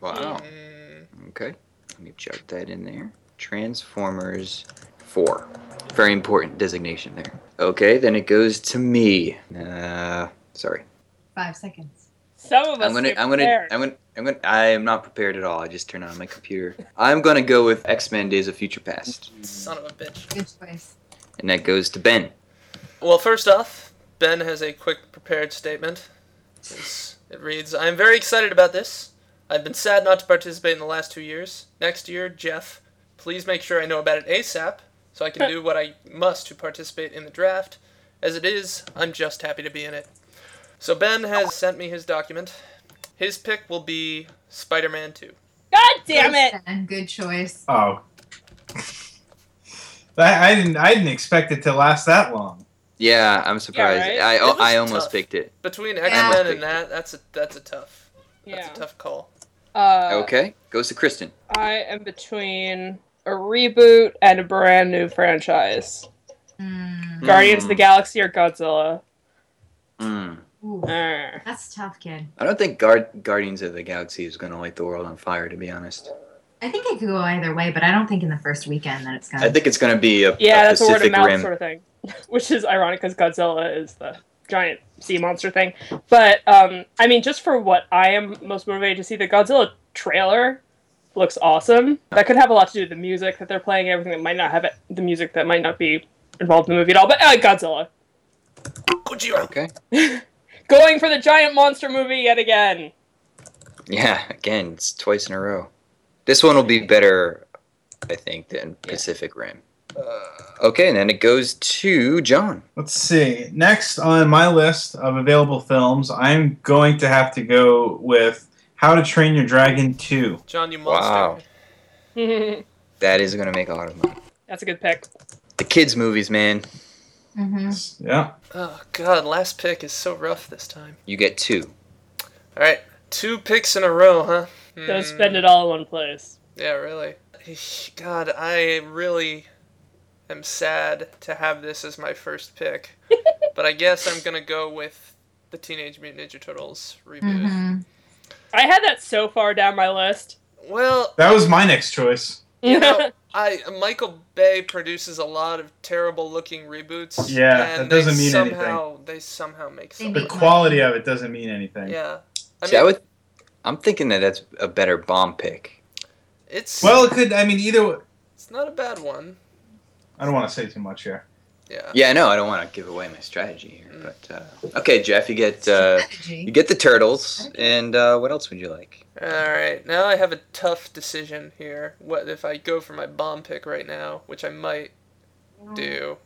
Speaker 6: Wow.
Speaker 1: Mm,
Speaker 6: Okay. Let me jot that in there. Transformers 4. Very important designation there. Okay, then it goes to me. Uh, sorry.
Speaker 7: Five seconds.
Speaker 3: Some of us
Speaker 6: I'm gonna,
Speaker 3: get
Speaker 6: I'm gonna,
Speaker 3: prepared.
Speaker 6: I'm gonna, I'm gonna. I am not prepared at all. I just turned on my computer. I'm gonna go with X-Men: Days of Future Past,
Speaker 1: son of a bitch.
Speaker 7: Good choice.
Speaker 6: and that goes to Ben.
Speaker 1: Well, first off, Ben has a quick prepared statement. It's- It reads I am very excited about this. I've been sad not to participate in the last two years. Next year, Jeff, please make sure I know about it ASAP so I can do what I must to participate in the draft. As it is, I'm just happy to be in it. So, Ben has sent me his document. His pick will be Spider Man 2.
Speaker 3: God damn it!
Speaker 7: And good choice.
Speaker 8: Oh, I, I didn't. I didn't expect it to last that long.
Speaker 6: Yeah, I'm surprised.
Speaker 3: right?
Speaker 6: I, I almost
Speaker 1: tough.
Speaker 6: picked it.
Speaker 1: Between X Men and that, that's a that's a tough that's
Speaker 3: Yeah.
Speaker 1: a tough call.
Speaker 3: Uh,
Speaker 6: Okay, goes to Kristen.
Speaker 3: I am between a reboot and a brand new franchise.
Speaker 7: Mm.
Speaker 3: Guardians of
Speaker 6: Hmm.
Speaker 3: the Galaxy or Godzilla.
Speaker 6: Mm.
Speaker 7: Ooh,
Speaker 3: Uh,
Speaker 7: that's tough, kid.
Speaker 6: I don't think Guard- Guardians of the Galaxy is gonna light the world on fire. To be honest,
Speaker 7: I think it could go either way, but I don't think in the first weekend that it's gonna.
Speaker 6: I think it's gonna be a,
Speaker 3: yeah,
Speaker 6: a
Speaker 3: that's a word of
Speaker 6: Pacific
Speaker 3: mouth
Speaker 6: Rim.
Speaker 3: sort of thing, which is ironic because Godzilla is the giant sea monster thing. But um, I mean, just for what I am most motivated to see, the Godzilla trailer looks awesome. That could have a lot to do with the music that they're playing, everything that might not have it, the music that might not be involved in the movie at all. But uh, Godzilla,
Speaker 1: Gojira.
Speaker 6: Okay.
Speaker 3: going for the giant monster movie yet again.
Speaker 6: Yeah, again, it's twice in a row. This one will be better, I think, than Pacific Rim. Uh, okay, and then it goes to John.
Speaker 8: Let's see. Next on my list of available films, I'm going to have to go with How to Train Your Dragon 2.
Speaker 1: John, you monster.
Speaker 6: Wow. That is gonna make a lot of money.
Speaker 3: That's a good pick.
Speaker 6: The kids' movies, man.
Speaker 7: Hmm
Speaker 8: Yeah.
Speaker 1: Oh god, last pick is so rough this time.
Speaker 6: You get two.
Speaker 1: All right, two picks in a row, huh?
Speaker 3: Don't
Speaker 1: Hmm,
Speaker 3: spend it all in one place.
Speaker 1: Yeah, really. God, I really am sad to have this as my first pick, but I guess I'm gonna go with the Teenage Mutant Ninja Turtles reboot.
Speaker 7: hmm
Speaker 3: I had that so far down my list.
Speaker 1: Well,
Speaker 8: That was my next choice.
Speaker 1: you know, I Michael Bay produces a lot of terrible looking reboots.
Speaker 8: Yeah,
Speaker 1: and
Speaker 8: that doesn't
Speaker 1: they
Speaker 8: mean anything.
Speaker 1: somehow, They somehow make
Speaker 7: They
Speaker 1: sense.
Speaker 8: The quality of it doesn't mean anything.
Speaker 1: Yeah, I
Speaker 6: See, I
Speaker 1: mean,
Speaker 6: would, I'm thinking that that's a better bomb pick.
Speaker 1: it's
Speaker 8: Well, it could. I mean, either.
Speaker 1: it's not a bad one.
Speaker 8: I don't want to say too much here.
Speaker 1: Yeah.
Speaker 6: Yeah, I know. I don't want to give away my strategy here, but uh, okay, Jeff, you get uh, you get the turtles, and uh, what else would you like?
Speaker 1: All right, now I have a tough decision here. What if I go for my bomb pick right now, which I might do?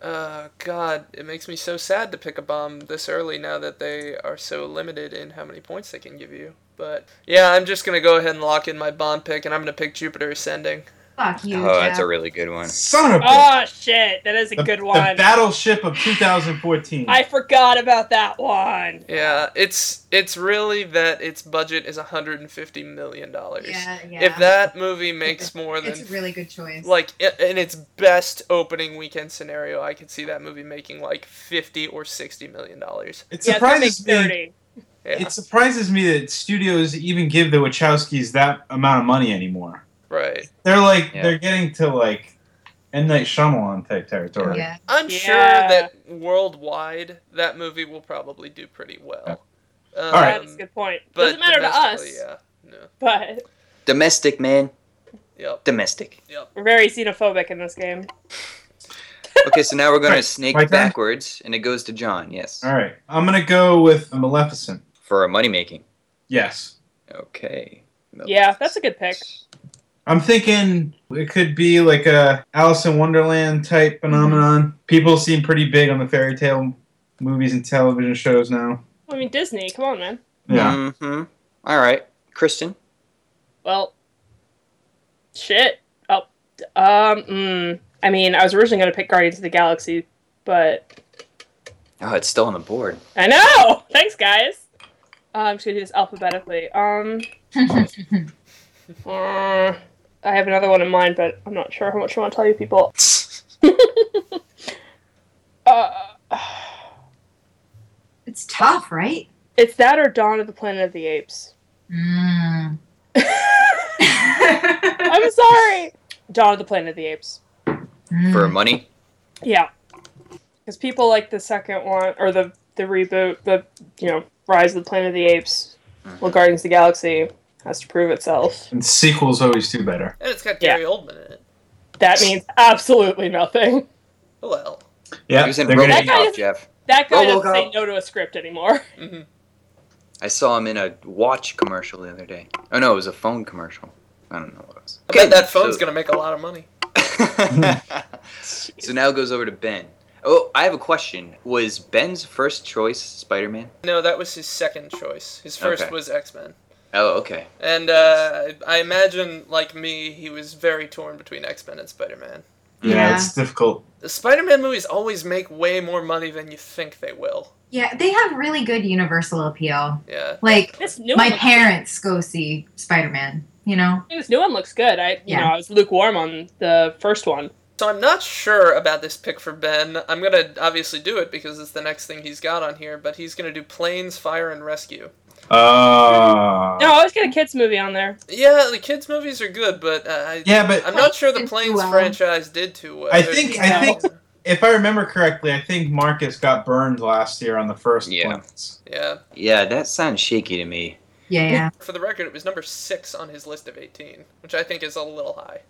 Speaker 1: Uh, God, it makes me so sad to pick a bomb this early now that they are so limited in how many points they can give you. But yeah, I'm just gonna go ahead and lock in my bomb pick, and I'm gonna pick Jupiter Ascending.
Speaker 7: Fuck you.
Speaker 6: oh, that's a really good one.
Speaker 8: Son of a.
Speaker 3: Oh shit, that is a
Speaker 8: the,
Speaker 3: good
Speaker 8: the
Speaker 3: one.
Speaker 8: Battleship of 2014.
Speaker 3: I forgot about that one.
Speaker 1: Yeah, it's it's really that its budget is 150 million dollars.
Speaker 7: Yeah, yeah.
Speaker 1: If that movie makes more than
Speaker 7: it's a really good choice.
Speaker 1: like in its best opening weekend scenario, I could see that movie making like 50 or 60 million dollars.
Speaker 8: it
Speaker 3: Yeah, it's gonna
Speaker 8: surprises me.
Speaker 3: thirty.
Speaker 1: Yeah,
Speaker 8: It surprises me that studios even give the Wachowskis that amount of money anymore.
Speaker 1: Right.
Speaker 8: They're like
Speaker 6: Yeah.
Speaker 8: they're getting to like M Night Shyamalan type territory.
Speaker 7: yeah.
Speaker 1: I'm
Speaker 3: Yeah.
Speaker 1: sure that worldwide that movie will probably do pretty well. Um,
Speaker 8: All right.
Speaker 3: That's a good point.
Speaker 1: but
Speaker 3: Doesn't matter to us,
Speaker 1: Yeah. No.
Speaker 3: but
Speaker 6: Domestic man.
Speaker 1: Yep.
Speaker 6: Domestic. Yep.
Speaker 3: We're very xenophobic in this game.
Speaker 6: Okay, so now we're going to
Speaker 8: Right,
Speaker 6: snake
Speaker 8: my turn?
Speaker 6: backwards, and it goes to John. Yes,
Speaker 8: All right, I'm gonna go with a Maleficent.
Speaker 6: for a money making.
Speaker 8: Yes,
Speaker 6: Okay.
Speaker 3: Yeah, that's a good pick.
Speaker 8: I'm thinking it could be like a Alice in Wonderland type phenomenon. People seem pretty big on the fairy tale movies and television shows now.
Speaker 3: I mean, Disney. Come on, man.
Speaker 8: Yeah.
Speaker 6: hmm All right, Kristen.
Speaker 3: Well, shit. Oh, um. Mm, I mean, I was originally going to pick Guardians of the Galaxy, but
Speaker 6: Oh, it's still on the board.
Speaker 3: I know. Thanks, guys. Uh, I'm just gonna do this alphabetically. Um. uh, I have another one in mind, but I'm not sure how much I want to tell you people. uh,
Speaker 7: It's tough, right?
Speaker 3: it's that or Dawn of the Planet of the Apes.
Speaker 7: Mm.
Speaker 3: I'm sorry. Dawn of the Planet of the Apes.
Speaker 6: For money.
Speaker 3: Yeah, because people like the second one or the the reboot, the you know Rise of the Planet of the Apes. Well, Guardians of the Galaxy has to prove itself.
Speaker 8: And sequels always do better.
Speaker 1: And it's got
Speaker 3: Yeah.
Speaker 1: Gary Oldman in it.
Speaker 3: That means absolutely nothing.
Speaker 1: Oh, Well.
Speaker 8: Yeah,
Speaker 6: he was in
Speaker 8: they're gonna-
Speaker 3: That guy
Speaker 6: Robocop. Jeff,
Speaker 3: that guy doesn't say no to a script anymore.
Speaker 1: hmm
Speaker 6: I saw him in a watch commercial the other day. Oh no, it was a phone commercial. I don't know what it was.
Speaker 1: I bet that phone's
Speaker 6: so-
Speaker 1: gonna make a lot of money.
Speaker 6: so now it goes over to Ben. Oh, I have a question. Was Ben's first choice Spider-Man?
Speaker 1: No, that was his second choice. His first
Speaker 6: Okay.
Speaker 1: was X Men.
Speaker 6: Oh, okay.
Speaker 1: And uh, I imagine, like me, he was very torn between X Men and Spider Man.
Speaker 8: yeah,
Speaker 7: Yeah.
Speaker 8: it's difficult.
Speaker 1: The Spider Man movies always make way more money than you think they will.
Speaker 7: Yeah, they have really good universal appeal.
Speaker 1: Yeah.
Speaker 7: Like
Speaker 3: This new
Speaker 7: my
Speaker 3: one looks-
Speaker 7: parents go see Spider Man. You know.
Speaker 3: This new one looks good. I, you
Speaker 7: Yeah.
Speaker 3: know, I was lukewarm on the first one.
Speaker 1: So I'm not sure about this pick for Ben. I'm gonna obviously do it because it's the next thing he's got on here, but he's gonna do Planes, Fire, and Rescue.
Speaker 8: Uh,
Speaker 3: No, I always get a kids movie on there.
Speaker 1: Yeah, the kids' movies are good, but uh, I,
Speaker 8: yeah, but
Speaker 1: I'm not sure the
Speaker 7: Planes well.
Speaker 1: franchise did too well.
Speaker 8: I
Speaker 1: There's-
Speaker 8: think- I think- if I remember correctly, I think Marcus got burned last year on the first
Speaker 6: Yeah.
Speaker 8: Planes.
Speaker 1: Yeah.
Speaker 6: Yeah, that sounds shaky to me.
Speaker 7: Yeah, yeah.
Speaker 1: For the record, it was number six on his list of 18, which I think is a little high.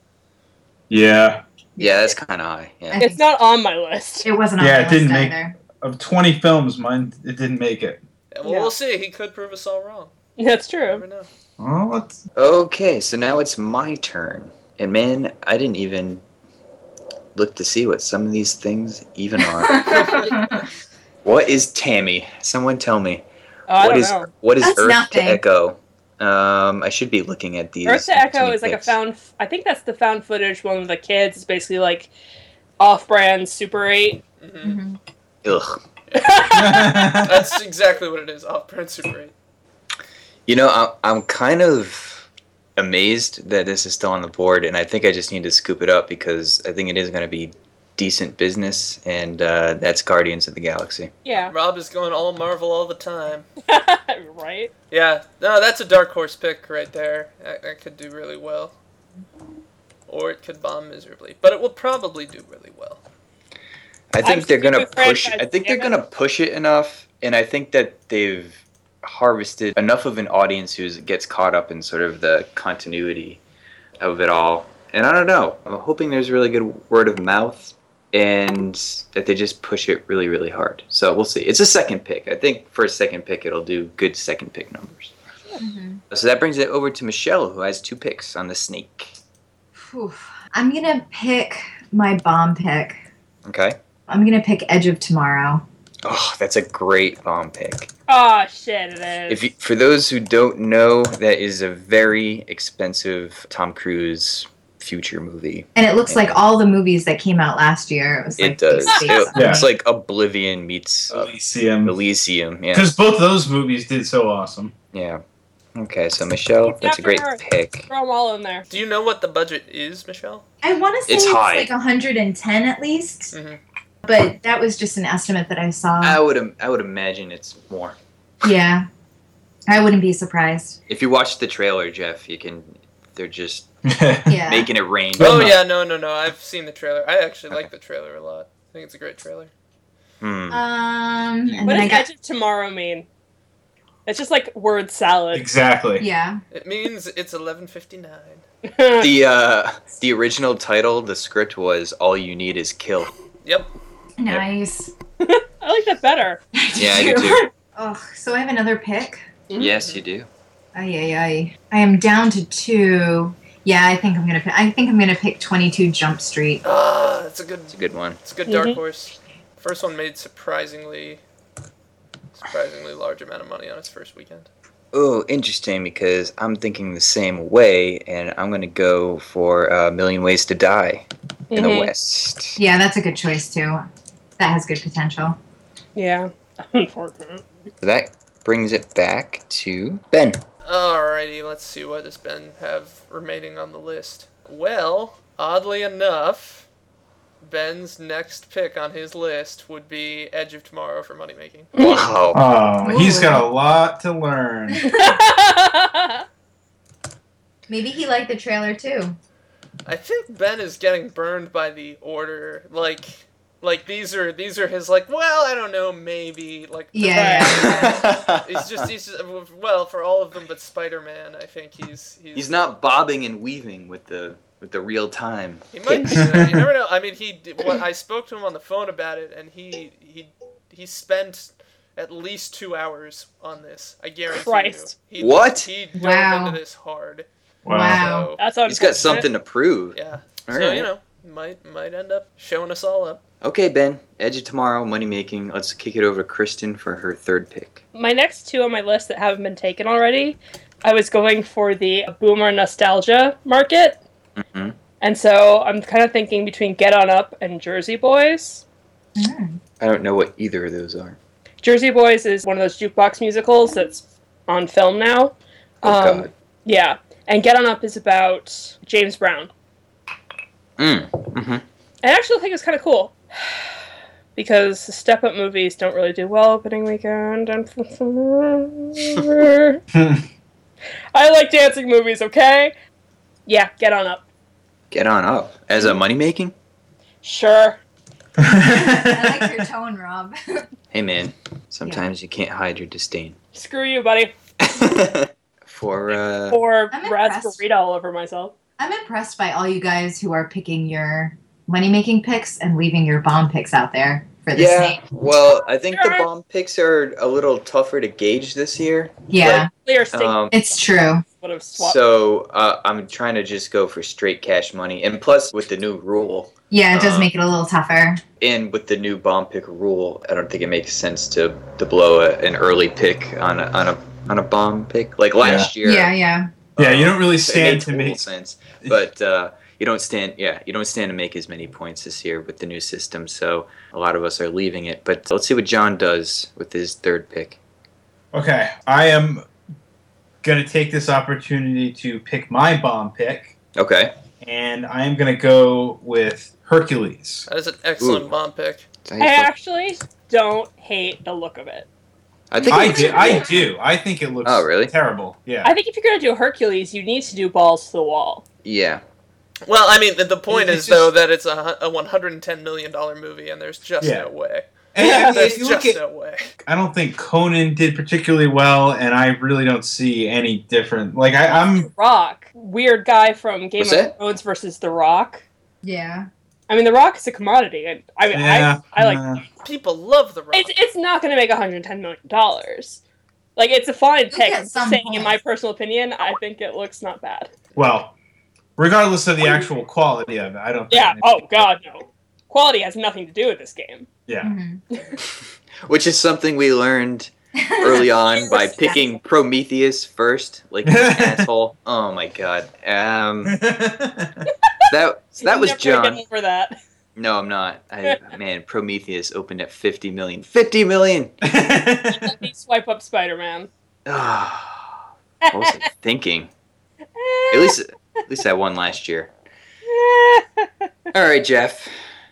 Speaker 8: Yeah.
Speaker 6: Yeah, that's kind of high. Yeah.
Speaker 3: It's not on my list.
Speaker 7: It wasn't
Speaker 8: Yeah,
Speaker 7: my
Speaker 8: it
Speaker 7: list
Speaker 8: didn't make-
Speaker 7: either.
Speaker 8: Of 20 films, mine it didn't make it.
Speaker 1: Yeah, well,
Speaker 3: Yeah.
Speaker 1: we'll see. He could prove us all wrong.
Speaker 3: That's
Speaker 1: You never
Speaker 3: true.
Speaker 1: know.
Speaker 8: Well, let's.
Speaker 6: Okay, so now it's my turn. And man, I didn't even look to see what some of these things even are. what is Tammy? Someone tell me.
Speaker 3: Oh, I
Speaker 6: What
Speaker 3: don't
Speaker 6: is
Speaker 3: know.
Speaker 6: what is
Speaker 7: That's
Speaker 6: Earth
Speaker 7: nothing.
Speaker 6: to Echo? Um, I should be looking at these.
Speaker 3: Earth to Echo is like a found. I think that's the found footage one with the kids. It's basically like off-brand Super 8.
Speaker 1: hmm
Speaker 7: Mhm.
Speaker 6: Ugh.
Speaker 1: That's exactly what it is. Off brand Super 8.
Speaker 6: You know, I'm, I'm kind of amazed that this is still on the board, and I think I just need to scoop it up because I think it is going to be decent business, and uh, that's Guardians of the Galaxy.
Speaker 3: Yeah.
Speaker 1: Rob is going all Marvel all the time.
Speaker 3: right?
Speaker 1: Yeah, no, that's a dark horse pick right there. That, that could do really well. Or it could bomb miserably. But it will probably do really well.
Speaker 6: I think
Speaker 3: I've
Speaker 6: they're gonna push. I think they're gonna push it enough, and I think that they've harvested enough of an audience who gets caught up in sort of the continuity of it all. And I don't know. I'm hoping there's really good word of mouth, and that they just push it really, really hard. So we'll see. It's a second pick. I think for a second pick, it'll do good second pick numbers.
Speaker 7: Mhm.
Speaker 6: So that brings it over to Michelle, who has two picks on the snake.
Speaker 7: Phew. I'm gonna pick my bomb pick.
Speaker 6: Okay.
Speaker 7: I'm gonna pick Edge of Tomorrow.
Speaker 6: Oh, that's a great bomb pick.
Speaker 3: Oh shit! It is.
Speaker 6: If you, for those who don't know, that is a very expensive Tom Cruise future movie.
Speaker 7: And it looks like all the movies that came out last year. It was like
Speaker 6: It does.
Speaker 7: based
Speaker 6: It,
Speaker 8: Yeah.
Speaker 6: It's like Oblivion meets uh,
Speaker 8: Elysium.
Speaker 6: Elysium. Yeah.
Speaker 8: Because both those movies did so awesome.
Speaker 6: Yeah. Okay, so Michelle,
Speaker 3: It's
Speaker 6: that's a great
Speaker 3: her.
Speaker 6: pick.
Speaker 3: Throw them all in there.
Speaker 1: Do you know what the budget is, Michelle?
Speaker 7: I want to say
Speaker 6: It's
Speaker 7: it's,
Speaker 6: high.
Speaker 7: like 110 at least,
Speaker 1: Mhm.
Speaker 7: But that was just an estimate that I saw.
Speaker 6: I would im- I would imagine it's more.
Speaker 7: yeah, I wouldn't be surprised.
Speaker 6: If you watch the trailer, Jeff, you can. They're just
Speaker 7: Yeah.
Speaker 6: making it rain.
Speaker 1: Oh, yeah, no, no, no. I've seen the trailer. I actually like the trailer a lot. I think it's a great trailer.
Speaker 6: Hmm.
Speaker 7: Um,
Speaker 3: What does
Speaker 7: got
Speaker 3: Edge of Tomorrow mean? It's just like word salad.
Speaker 8: Exactly.
Speaker 7: Yeah.
Speaker 1: It means it's 11:59.
Speaker 6: The uh, the original title, the script was "All You Need Is Kill."
Speaker 1: Yep.
Speaker 7: Nice.
Speaker 3: I like that better.
Speaker 6: Yeah, I do too.
Speaker 7: Oh, so I have another pick.
Speaker 6: Yes, you do.
Speaker 7: Ay, ay, ay. I am down to two. Yeah, I think I'm gonna pick. I think I'm gonna pick 22 Jump Street.
Speaker 1: Ah, that's a good.
Speaker 6: It's a good one.
Speaker 1: It's a good dark
Speaker 3: Mhm.
Speaker 1: horse. First one made surprisingly, surprisingly large amount of money on its first weekend.
Speaker 6: Oh, interesting because I'm thinking the same way, and I'm gonna go for a Million Ways to Die in the
Speaker 3: Mhm.
Speaker 6: West.
Speaker 7: Yeah, that's a good choice too. That has good potential.
Speaker 3: Yeah. Unfortunate.
Speaker 6: So that brings it back to Ben.
Speaker 1: Alrighty, let's see what does Ben have remaining on the list. Well, oddly enough, Ben's next pick on his list would be Edge of Tomorrow for money making.
Speaker 6: Wow.
Speaker 8: Oh, he's got a lot to learn.
Speaker 7: Maybe he liked the trailer too.
Speaker 1: I think Ben is getting burned by the order. Like, like these are these are his like. Well, I don't know, maybe like.
Speaker 7: Yeah. yeah.
Speaker 1: He's just he's just, well for all of them but Spider Man. I think he's he's.
Speaker 6: He's not bobbing and weaving with the with the real time.
Speaker 1: He might. Be, though. you never know. I mean, he. did- What I spoke to him on the phone about it, and he he he spent at least two hours on this. I guarantee
Speaker 3: Christ.
Speaker 1: you. He,
Speaker 6: What?
Speaker 1: He dove
Speaker 7: Wow.
Speaker 1: into this hard.
Speaker 7: Wow.
Speaker 1: So,
Speaker 3: That's
Speaker 6: He's got something to prove.
Speaker 1: yeah.
Speaker 6: All
Speaker 1: so
Speaker 6: right.
Speaker 1: you know, might might end up showing us all up.
Speaker 6: Okay, Ben. Edge of Tomorrow, money making. Let's kick it over to Kristen for her third pick.
Speaker 3: My next two on my list that haven't been taken already, I was going for the boomer nostalgia market.
Speaker 6: Mhm.
Speaker 3: And so I'm kind of thinking between Get On Up and Jersey Boys.
Speaker 7: Mm.
Speaker 6: I don't know what either of those are.
Speaker 3: Jersey Boys is one of those jukebox musicals that's on film now.
Speaker 6: Oh
Speaker 3: Um,
Speaker 6: God.
Speaker 3: Yeah. And Get On Up is about James Brown.
Speaker 6: Mm. hmm
Speaker 3: I actually think it's kind of cool. Because the step up movies don't really do well opening weekend. I like dancing movies, okay? Yeah, get on up.
Speaker 6: Get on up. As a money making?
Speaker 3: Sure.
Speaker 7: I like your tone, Rob.
Speaker 6: Hey man, sometimes you can't hide your disdain.
Speaker 3: Screw you, buddy.
Speaker 6: for uh
Speaker 3: Or
Speaker 7: I'm
Speaker 3: raspberry all over myself.
Speaker 7: I'm impressed by all you guys who are picking your money making picks and leaving your bomb picks out there for this
Speaker 6: Yeah,
Speaker 7: name.
Speaker 6: well, I think the bomb picks are a little tougher to gauge this year.
Speaker 7: Yeah,
Speaker 3: Clear
Speaker 6: Um,
Speaker 7: it's true.
Speaker 3: would have swapped.
Speaker 6: so uh, I'm trying to just go for straight cash money, and plus with the new rule,
Speaker 7: Yeah, it does
Speaker 6: uh,
Speaker 7: make it a little tougher.
Speaker 6: and with the new bomb pick rule, I don't think it makes sense to to blow a, an early pick on a on a on a bomb pick like last year.
Speaker 7: Yeah, yeah.
Speaker 8: Yeah, you don't really
Speaker 6: It
Speaker 8: stand to make.
Speaker 6: sense, but uh, you don't stand. Yeah, you don't stand to make as many points this year with the new system. So a lot of us are leaving it. But let's see what John does with his third pick.
Speaker 8: Okay, I am gonna take this opportunity to pick my bomb pick,
Speaker 6: Okay,
Speaker 8: and I am gonna go with Hercules.
Speaker 1: That is an excellent
Speaker 6: Ooh.
Speaker 1: bomb pick.
Speaker 3: I actually don't hate the look of it.
Speaker 6: I think
Speaker 8: I
Speaker 6: looks
Speaker 8: do. I do. I think it looks
Speaker 6: Oh, really?
Speaker 8: terrible. Yeah.
Speaker 3: I think if you're going to do Hercules, you need to do balls to the wall.
Speaker 6: Yeah,
Speaker 1: Well, I mean, the, the point
Speaker 8: It's
Speaker 1: is
Speaker 8: just-
Speaker 1: though that it's a, a 110 million dollar movie, and there's just
Speaker 8: Yeah.
Speaker 1: no way.
Speaker 8: And, I mean,
Speaker 1: There's
Speaker 8: if you look
Speaker 1: just
Speaker 8: at,
Speaker 1: no way.
Speaker 8: I don't think Conan did particularly well, and I really don't see any different. Like I, I'm
Speaker 3: Rock, weird guy from Game
Speaker 6: What's
Speaker 3: of
Speaker 6: that?
Speaker 3: Thrones versus The Rock.
Speaker 7: Yeah.
Speaker 3: I mean, The Rock is a commodity. and I mean,
Speaker 8: yeah.
Speaker 3: I, I like.
Speaker 8: uh,
Speaker 1: People love the Rock.
Speaker 3: It's it's not going to make 110 million dollars. Like it's a fine pick.
Speaker 7: at some
Speaker 3: Saying in my personal opinion, I think it looks not bad.
Speaker 8: well, regardless of the actual quality of it, I don't.
Speaker 3: Yeah.
Speaker 8: it-
Speaker 3: Oh God, no. Quality has nothing to do with this game.
Speaker 8: Yeah.
Speaker 7: Mhm.
Speaker 6: which is something we learned early on by picking Prometheus first, like an asshole. Oh my god. Um, that so that was
Speaker 3: never gonna
Speaker 6: John.
Speaker 3: Get over that.
Speaker 6: No, I'm not. I, man, Prometheus opened at 50 million. 50 million.
Speaker 3: Let me swipe up Spider-Man.
Speaker 6: Ah, what was I thinking? At least, at least I won last year. All right, Jeff,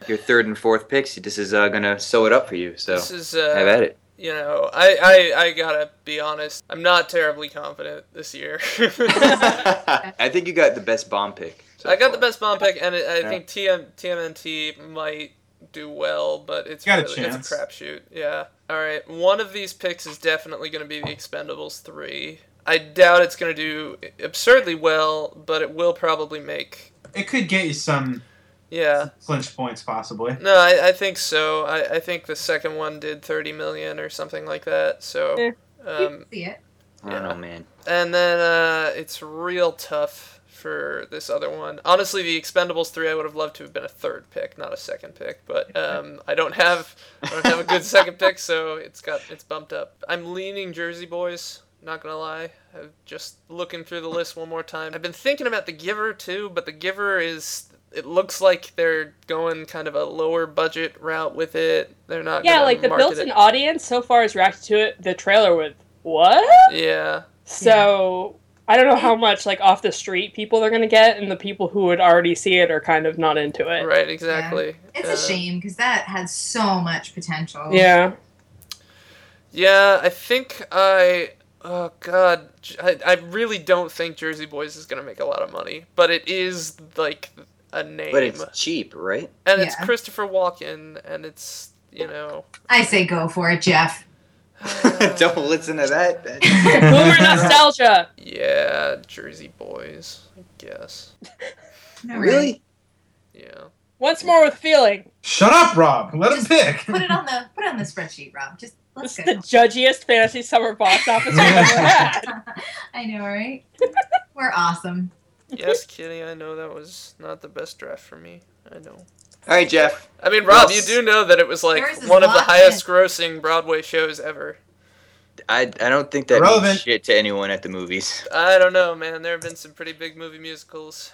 Speaker 6: your third and fourth picks. This is uh, gonna sew it up for you. So
Speaker 1: this is
Speaker 6: have
Speaker 1: uh,
Speaker 6: at it.
Speaker 1: you know, I, I I gotta be honest. I'm not terribly confident this year.
Speaker 6: I think you got the best bomb pick. so
Speaker 1: I got the best bomb pick, and it, I
Speaker 6: Yeah.
Speaker 1: think TM, TMNT might do well, but it's
Speaker 8: Got a
Speaker 1: really,
Speaker 8: chance.
Speaker 1: it's a crapshoot. Yeah, All right, one of these picks is definitely going to be the Expendables 3. I doubt it's going to do absurdly well, but it will probably make.
Speaker 8: It could get you some
Speaker 1: Yeah.
Speaker 8: clinch points, possibly.
Speaker 1: No, I, I think so. I, I think the second one did 30 million or something like that. So,
Speaker 3: Yeah.
Speaker 1: um,
Speaker 7: See it.
Speaker 6: I don't know, man.
Speaker 1: and then uh, it's real tough for this other one. Honestly, the Expendables 3 I would have loved to have been a third pick, not a second pick, but um, I don't have I don't have a good second pick, so it's got it's bumped up. I'm leaning Jersey Boys, not going to lie. I'm just looking through the list one more time. I've been thinking about The Giver too, but The Giver is it looks like they're going kind of a lower budget route with it. They're not
Speaker 3: Yeah,
Speaker 1: gonna
Speaker 3: like the
Speaker 1: market
Speaker 3: built-in
Speaker 1: it.
Speaker 3: audience so far has reacted to it. The trailer with what?
Speaker 1: Yeah.
Speaker 3: So I don't know how much like off the street people they're gonna get, and the people who would already see it are kind of not into it.
Speaker 1: Right, exactly.
Speaker 7: It's
Speaker 1: Uh,
Speaker 7: a shame because that had so much potential.
Speaker 3: Yeah.
Speaker 1: Yeah, I think I. Oh God, I really don't think Jersey Boys is gonna make a lot of money, but it is like a name,
Speaker 6: But it's cheap, right?
Speaker 1: and it's Christopher Walken, and it's you know.
Speaker 7: I say go for it, Jeff.
Speaker 6: Uh, don't listen to that.
Speaker 3: Boomer nostalgia.
Speaker 1: Yeah, Jersey Boys, I guess.
Speaker 7: No,
Speaker 6: really?
Speaker 1: Yeah.
Speaker 3: Once more with feeling.
Speaker 8: Shut up, Rob. Let him pick.
Speaker 7: Put it on the put it on the spreadsheet, Rob. Just let's
Speaker 3: This
Speaker 7: go.
Speaker 3: is the judgiest fantasy summer box office we've ever had.
Speaker 7: I know, right? We're awesome.
Speaker 1: Yes, Kitty, I know that was not the best draft for me. I know.
Speaker 6: All right, Jeff.
Speaker 1: I mean, Rob, you do know that it was like one of the
Speaker 7: locked
Speaker 1: highest grossing Broadway shows ever.
Speaker 6: I, I don't think that
Speaker 8: Irrelevant.
Speaker 6: means shit to anyone at the movies.
Speaker 1: I don't know, man. There have been some pretty big movie musicals.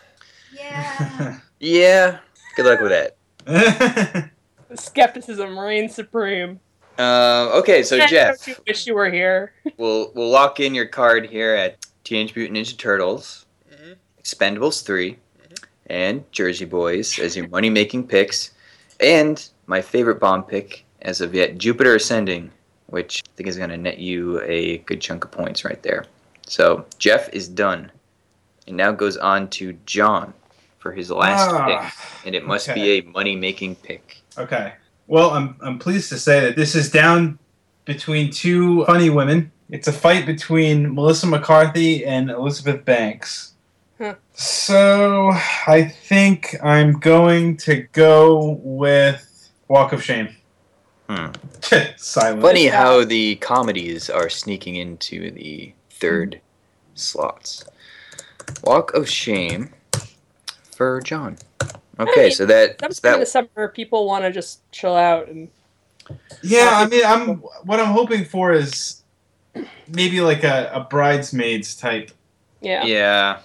Speaker 7: Yeah.
Speaker 6: Yeah. Good luck with that.
Speaker 3: Skepticism reigns supreme.
Speaker 6: Um, okay, so
Speaker 3: Don't
Speaker 6: Jeff,
Speaker 3: you wish you were here.
Speaker 6: we'll we'll lock in your card here at Teenage Mutant Ninja Turtles,
Speaker 1: Mhm.
Speaker 6: Expendables 3 and Jersey Boys as your money making picks, and my favorite bomb pick as of yet, Jupiter Ascending, which I think is going to net you a good chunk of points right there. So Jeff is done, and now goes on to John for his last
Speaker 8: Ah,
Speaker 6: pick, and it must
Speaker 8: okay.
Speaker 6: be a money making pick.
Speaker 8: Okay. Well, I'm I'm pleased to say that this is down between two funny women. It's a fight between Melissa McCarthy and Elizabeth Banks.
Speaker 3: Huh.
Speaker 8: So I think I'm going to go with Walk of Shame.
Speaker 6: Hmm.
Speaker 8: Silence.
Speaker 6: Funny how the comedies are sneaking into the third slots. Walk of Shame for John. Okay, so that so
Speaker 3: Sometime in the summer, people want to just chill out and
Speaker 8: Yeah, I mean, I'm what I'm hoping for is maybe like a, a bridesmaids type.
Speaker 3: yeah.
Speaker 6: yeah,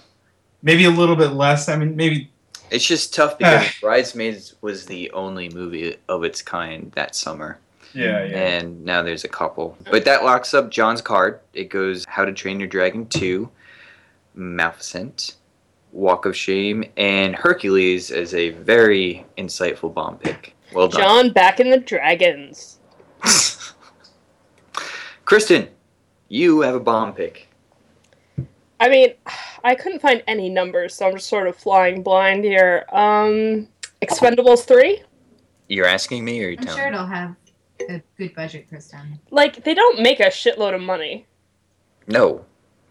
Speaker 8: Maybe a little bit less. I mean, maybe
Speaker 6: it's just tough because Bridesmaids was the only movie of its kind that summer,
Speaker 8: yeah, yeah.
Speaker 6: and now there's a couple. But that locks up John's card. It goes How to Train Your Dragon 2, Maleficent, Walk of Shame, and Hercules as a very insightful bomb pick. Well done.
Speaker 3: John back in the dragons.
Speaker 6: Kristen, you have a bomb pick.
Speaker 3: I mean, I couldn't find any numbers, so I'm just sort of flying blind here. Um, Expendables three.
Speaker 6: You're asking me, or you're
Speaker 7: I'm
Speaker 6: telling
Speaker 7: sure
Speaker 6: me?
Speaker 7: it'll have a good budget, Kristen.
Speaker 3: Like they don't make a shitload of money.
Speaker 6: No,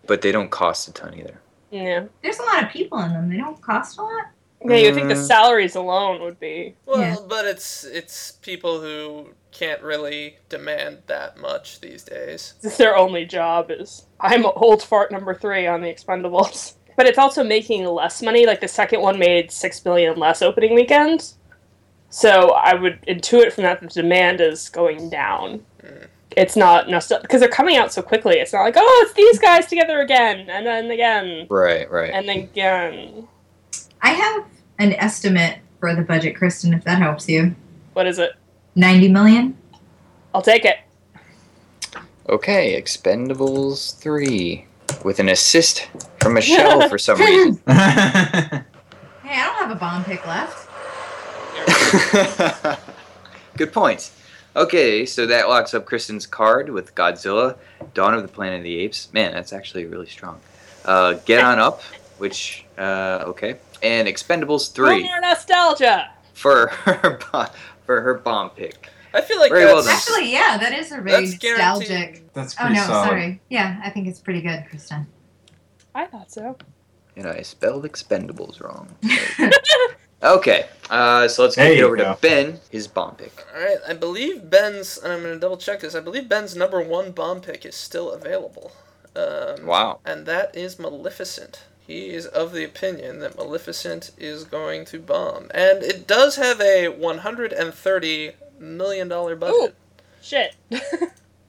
Speaker 6: but they don't cost a ton either.
Speaker 3: Yeah.
Speaker 7: There's a lot of people in them. They don't cost a lot.
Speaker 3: Yeah, you think the
Speaker 6: Mm.
Speaker 3: salaries alone would be
Speaker 1: Well,
Speaker 7: Yeah.
Speaker 1: but it's it's people who can't really demand that much these days.
Speaker 3: This their only job is I'm old fart number three on the Expendables. But it's also making less money. Like the second one made six billion less opening weekend. So I would intuit from that the demand is going down.
Speaker 1: Mm.
Speaker 3: It's not because they're coming out so quickly. It's not like oh, it's these guys together again and then again
Speaker 6: Right, right.
Speaker 3: and then again.
Speaker 7: I have an estimate for the budget, Kristen, if that helps you.
Speaker 3: What is it?
Speaker 7: 90 million?
Speaker 3: I'll take it.
Speaker 6: Okay, Expendables 3. With an assist from Michelle for some reason.
Speaker 7: Hey, I don't have a bomb pick left.
Speaker 6: Good points. Okay, so that locks up Kristen's card with Godzilla, Dawn of the Planet of the Apes. Man, that's actually really strong. Uh, Get On Up, which, uh, okay. And Expendables 3
Speaker 3: No more nostalgia.
Speaker 6: for her, bo- for her bomb pick.
Speaker 1: I I feel like
Speaker 6: Very
Speaker 1: that's
Speaker 6: done.
Speaker 7: Actually, yeah, that is a very
Speaker 1: that's
Speaker 7: nostalgic.
Speaker 1: guaranteed.
Speaker 8: That's
Speaker 7: Oh no,
Speaker 8: solid.
Speaker 7: sorry. Yeah, I think it's pretty good, Kristen.
Speaker 3: I thought so.
Speaker 6: And I spelled expendables wrong. okay, uh, so let's
Speaker 8: There
Speaker 6: kick it over
Speaker 8: go.
Speaker 6: to Ben, his bomb pick.
Speaker 1: All right, I believe Ben's, and I'm going to double check this. I believe Ben's number one bomb pick is still available. Um,
Speaker 6: Wow.
Speaker 1: And that is Maleficent. He is of the opinion that Maleficent is going to bomb, and it does have a 130 million dollar budget.
Speaker 3: Ooh, Shit.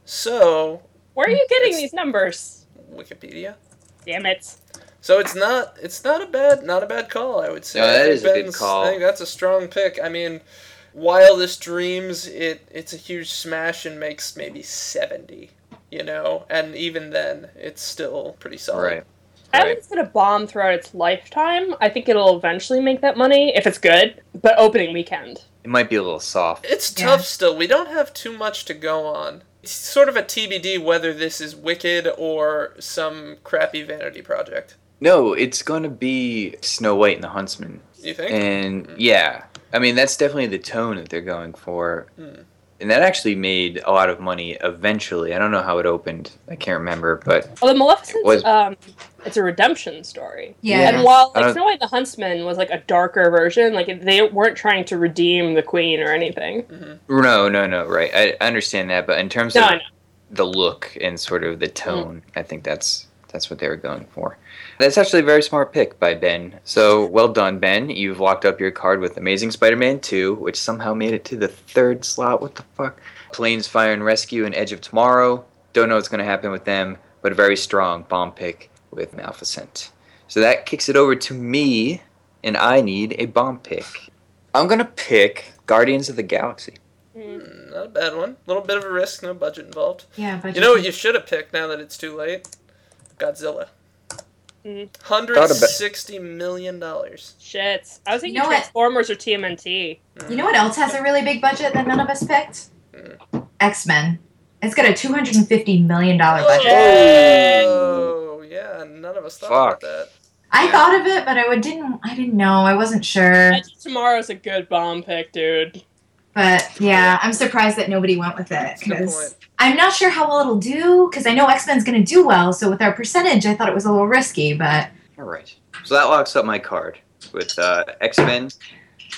Speaker 1: So
Speaker 3: Where are you getting these numbers?
Speaker 1: Wikipedia.
Speaker 3: Damn it.
Speaker 1: So it's not it's not a bad not a bad call I would say.
Speaker 6: No, that
Speaker 1: I think
Speaker 6: is a good call.
Speaker 1: I think that's a strong pick. I mean, Wildest Dreams it it's a huge smash and makes maybe seventy, you know, and even then it's still pretty solid.
Speaker 6: Right.
Speaker 3: I don't
Speaker 6: Right.
Speaker 3: think it's gonna bomb throughout its lifetime. I think it'll eventually make that money if it's good. But opening weekend.
Speaker 6: It might be a little soft.
Speaker 1: It's
Speaker 7: Yeah.
Speaker 1: tough still. We don't have too much to go on. It's sort of a TBD whether this is Wicked or some crappy vanity project.
Speaker 6: No, it's going to be Snow White and the Huntsman.
Speaker 1: You think?
Speaker 6: And yeah, I mean, that's definitely the tone that they're going for.
Speaker 1: Hmm.
Speaker 6: And that actually made a lot of money eventually. I don't know how it opened. I can't remember, but
Speaker 3: Although Maleficent,
Speaker 6: It was-
Speaker 3: um, it's a redemption story.
Speaker 7: Yeah.
Speaker 3: And while
Speaker 6: I
Speaker 3: like
Speaker 6: don't-
Speaker 3: Snow White and the Huntsman was like a darker version, like they weren't trying to redeem the queen or anything.
Speaker 6: no, no, no, right. I I understand that, but in terms
Speaker 3: No,
Speaker 6: of the look and sort of the tone, I think that's that's what they were going for. That's actually a very smart pick by Ben. So well done, Ben. You've locked up your card with Amazing Spider-Man 2, which somehow made it to the third slot. What the fuck? Planes, Fire and Rescue, and Edge of Tomorrow. Don't know what's going to happen with them, but a very strong bomb pick with Maleficent. So that kicks it over to me, and I need a bomb pick. I'm going to pick Guardians of the Galaxy.
Speaker 1: Mm, Not a bad one. A little bit of a risk, no budget involved.
Speaker 7: Yeah, but
Speaker 1: You know what you should have picked now that it's too late? Godzilla.
Speaker 3: Mhm.
Speaker 1: Hundred sixty million dollars.
Speaker 3: Shit. I was thinking
Speaker 7: You know what?
Speaker 3: Transformers or TMNT.
Speaker 7: You know what else has a really big budget that none of us picked? X Men. It's got a two hundred and fifty million dollar budget.
Speaker 1: Oh yeah, none of us thought
Speaker 6: Fuck.
Speaker 1: about that.
Speaker 7: I thought of it, but I would- didn't. I didn't know. I wasn't sure.
Speaker 3: Tomorrow's a good bomb pick, dude.
Speaker 7: But yeah, I'm surprised that nobody went with it
Speaker 1: That's a good
Speaker 7: because. I'm not sure how well it'll do. Because I know X Men's going to do well, so with our percentage, I thought it was a little risky. But
Speaker 6: All right. So that locks up my card with uh, X Men,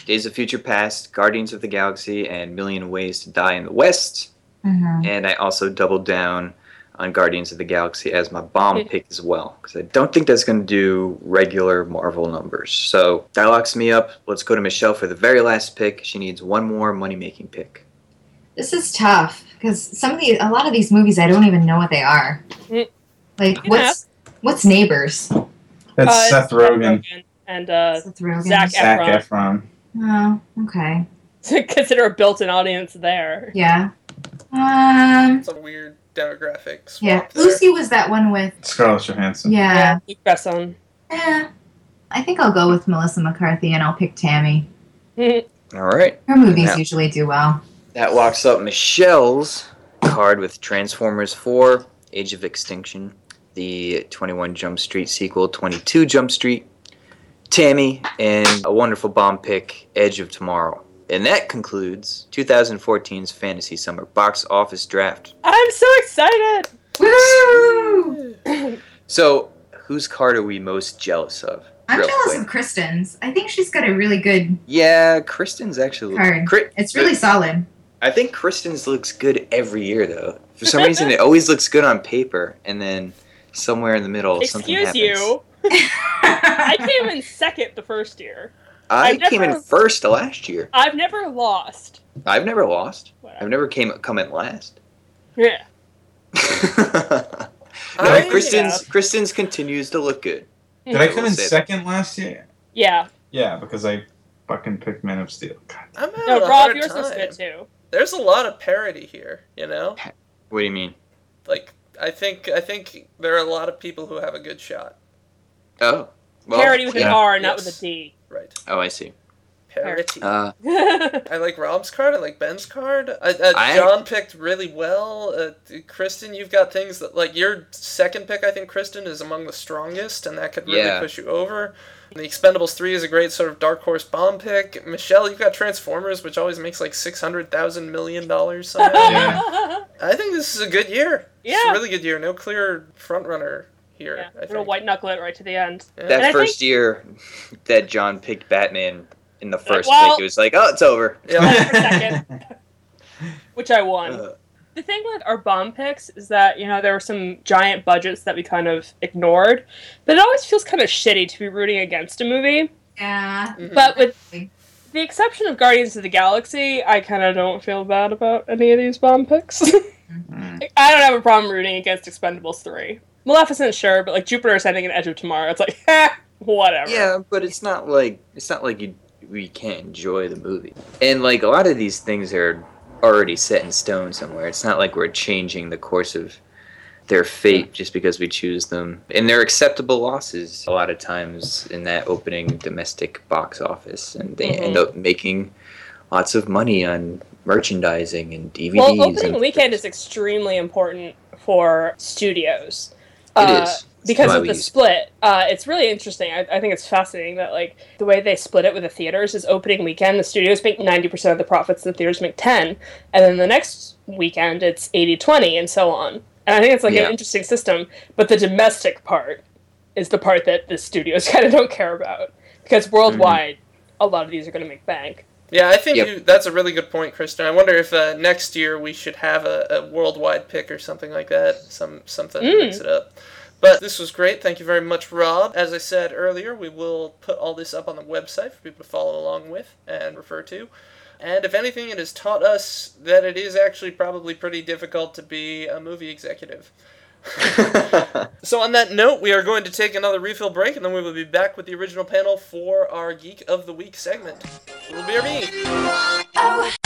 Speaker 6: Days of Future Past, Guardians of the Galaxy, and Million Ways to Die in the West.
Speaker 7: Mhm.
Speaker 6: And I also doubled down on Guardians of the Galaxy as my bomb pick as well, because I don't think that's going to do regular Marvel numbers. So that locks me up. Let's go to Michelle for the very last pick. She needs one more money making pick.
Speaker 7: this is tough because some of the a lot of these movies I don't even know what they are.
Speaker 3: Mm.
Speaker 7: Like
Speaker 3: You can
Speaker 7: what's what's Neighbors?
Speaker 8: That's
Speaker 3: Uh,
Speaker 8: Seth Rogen,
Speaker 3: And uh,
Speaker 7: Seth Rogen.
Speaker 3: Zac
Speaker 8: Zac
Speaker 3: Efron.
Speaker 8: Efron.
Speaker 7: Oh, okay.
Speaker 3: consider a built-in audience there.
Speaker 7: Yeah. Um.
Speaker 1: It's a weird demographic swap
Speaker 7: Yeah.
Speaker 1: there.
Speaker 7: Lucy was that one with.
Speaker 8: Scarlett Johansson.
Speaker 7: Yeah.
Speaker 3: Luc Besson.
Speaker 7: Eh. I think I'll go with Melissa McCarthy and I'll pick Tammy.
Speaker 6: All right.
Speaker 7: Her movies
Speaker 6: Yeah.
Speaker 7: usually do well.
Speaker 6: That locks up Michelle's card with Transformers 4, Age of Extinction, the 21 Jump Street sequel, 22 Jump Street, Tammy, and a wonderful bomb pick, Edge of Tomorrow. And that concludes 2014's Fantasy Summer Box Office Draft.
Speaker 3: I'm so excited.
Speaker 7: Woo!
Speaker 6: So, whose card are we most jealous of?
Speaker 7: I'm jealous
Speaker 6: quick.
Speaker 7: of Kristen's. I think she's got a really good
Speaker 6: Yeah, Kristen's actually.
Speaker 7: card.
Speaker 6: Kri-
Speaker 7: It's really solid.
Speaker 6: I think Kristen's looks good every year, though. For some reason, it always looks good on paper, and then somewhere in the middle, something
Speaker 3: Excuse
Speaker 6: happens.
Speaker 3: you. I came in second the first year.
Speaker 6: I
Speaker 3: I've
Speaker 6: came in first last year.
Speaker 3: I've never lost.
Speaker 6: I've never lost.
Speaker 3: Whatever.
Speaker 6: I've never came come in last.
Speaker 3: Yeah.
Speaker 6: no,
Speaker 1: I-
Speaker 6: Kristen's Kristen's continues to look good.
Speaker 8: Did I
Speaker 6: I
Speaker 8: come in
Speaker 6: say that.
Speaker 8: second last year?
Speaker 3: Yeah.
Speaker 8: Yeah, because I fucking picked Man of Steel. God.
Speaker 1: I'm having
Speaker 3: No,
Speaker 1: a
Speaker 3: Rob,
Speaker 1: hard
Speaker 3: yours
Speaker 1: time.
Speaker 3: was good too.
Speaker 1: There's a lot of parody here, you know.
Speaker 6: What do you mean?
Speaker 1: Like I think I think there are a lot of people who have a good shot.
Speaker 6: Oh, well,
Speaker 3: Parody with an. R, not
Speaker 1: Yes.
Speaker 3: with a D.
Speaker 1: Right.
Speaker 6: Oh, I see.
Speaker 1: Parity.
Speaker 6: Uh,
Speaker 1: I like Rob's card. I like Ben's card. I, uh,
Speaker 6: I-
Speaker 1: John picked really well. Uh, Kristen, you've got things that like your second pick. I think Kristen is among the strongest, and that could really
Speaker 6: Yeah.
Speaker 1: push you over. The Expendables three is a great sort of dark horse bomb pick. Michelle, you've got Transformers, which always makes like six hundred thousand million dollars somehow.
Speaker 8: Yeah.
Speaker 1: I think this is a good year. It's
Speaker 3: Yeah.
Speaker 1: a really good year. No clear front runner here.
Speaker 3: yeah,
Speaker 1: I
Speaker 3: little
Speaker 1: think.
Speaker 3: white knuckle it right to the end.
Speaker 1: Yeah.
Speaker 6: That
Speaker 3: I
Speaker 6: first year that John picked Batman in the first
Speaker 3: well-
Speaker 6: pick, it was like, oh, it's over.
Speaker 1: Yeah.
Speaker 3: For a second. Which I won.
Speaker 6: Uh,
Speaker 3: The thing with our bomb picks is that, you know, there were some giant budgets that we kind of ignored, but it always feels kind of shitty to be rooting against a movie.
Speaker 7: Yeah.
Speaker 1: Mhm.
Speaker 3: But with the exception of Guardians of the Galaxy, I kind of don't feel bad about any of these bomb picks. I don't have a problem rooting against Expendables 3. Maleficent, sure, but like Jupiter Ascending and Edge of Tomorrow, it's like, eh, whatever.
Speaker 6: yeah, but it's not like it's not like you we can't enjoy the movie. And like a lot of these things are already set in stone somewhere. It's not like we're changing the course of their fate just because we choose them. And they're acceptable losses a lot of times in that opening domestic box office and they
Speaker 3: Mhm.
Speaker 6: end up making lots of money on merchandising and DVDs.
Speaker 3: Well, opening weekend is extremely important for studios.
Speaker 6: It
Speaker 3: uh,
Speaker 6: is.
Speaker 3: because of the split. Uh, it's really interesting. I, I think it's fascinating that like the way they split it with the theaters is opening weekend the studios make ninety percent of the profits, the theaters make ten, and then the next weekend it's 80-20 and so on. And I think it's like
Speaker 6: Yeah.
Speaker 3: an interesting system. But the domestic part is the part that the studios kind of don't care about because worldwide, a lot of these are going to make bank.
Speaker 1: Yeah, I think
Speaker 6: Yep.
Speaker 1: you, that's a really good point, Kristen. I wonder if uh, next year we should have a, a worldwide pick or something like that, some something to
Speaker 3: Mm.
Speaker 1: mix it up. But this was great. Thank you very much, Rob. As I said earlier, we will put all this up on the website for people to follow along with and refer to. And if anything, it has taught us that it is actually probably pretty difficult to be a movie executive. So, on that note, we are going to take another refill break, and then we will be back with the original panel for our Geek of the Week segment. It will be me. And oh.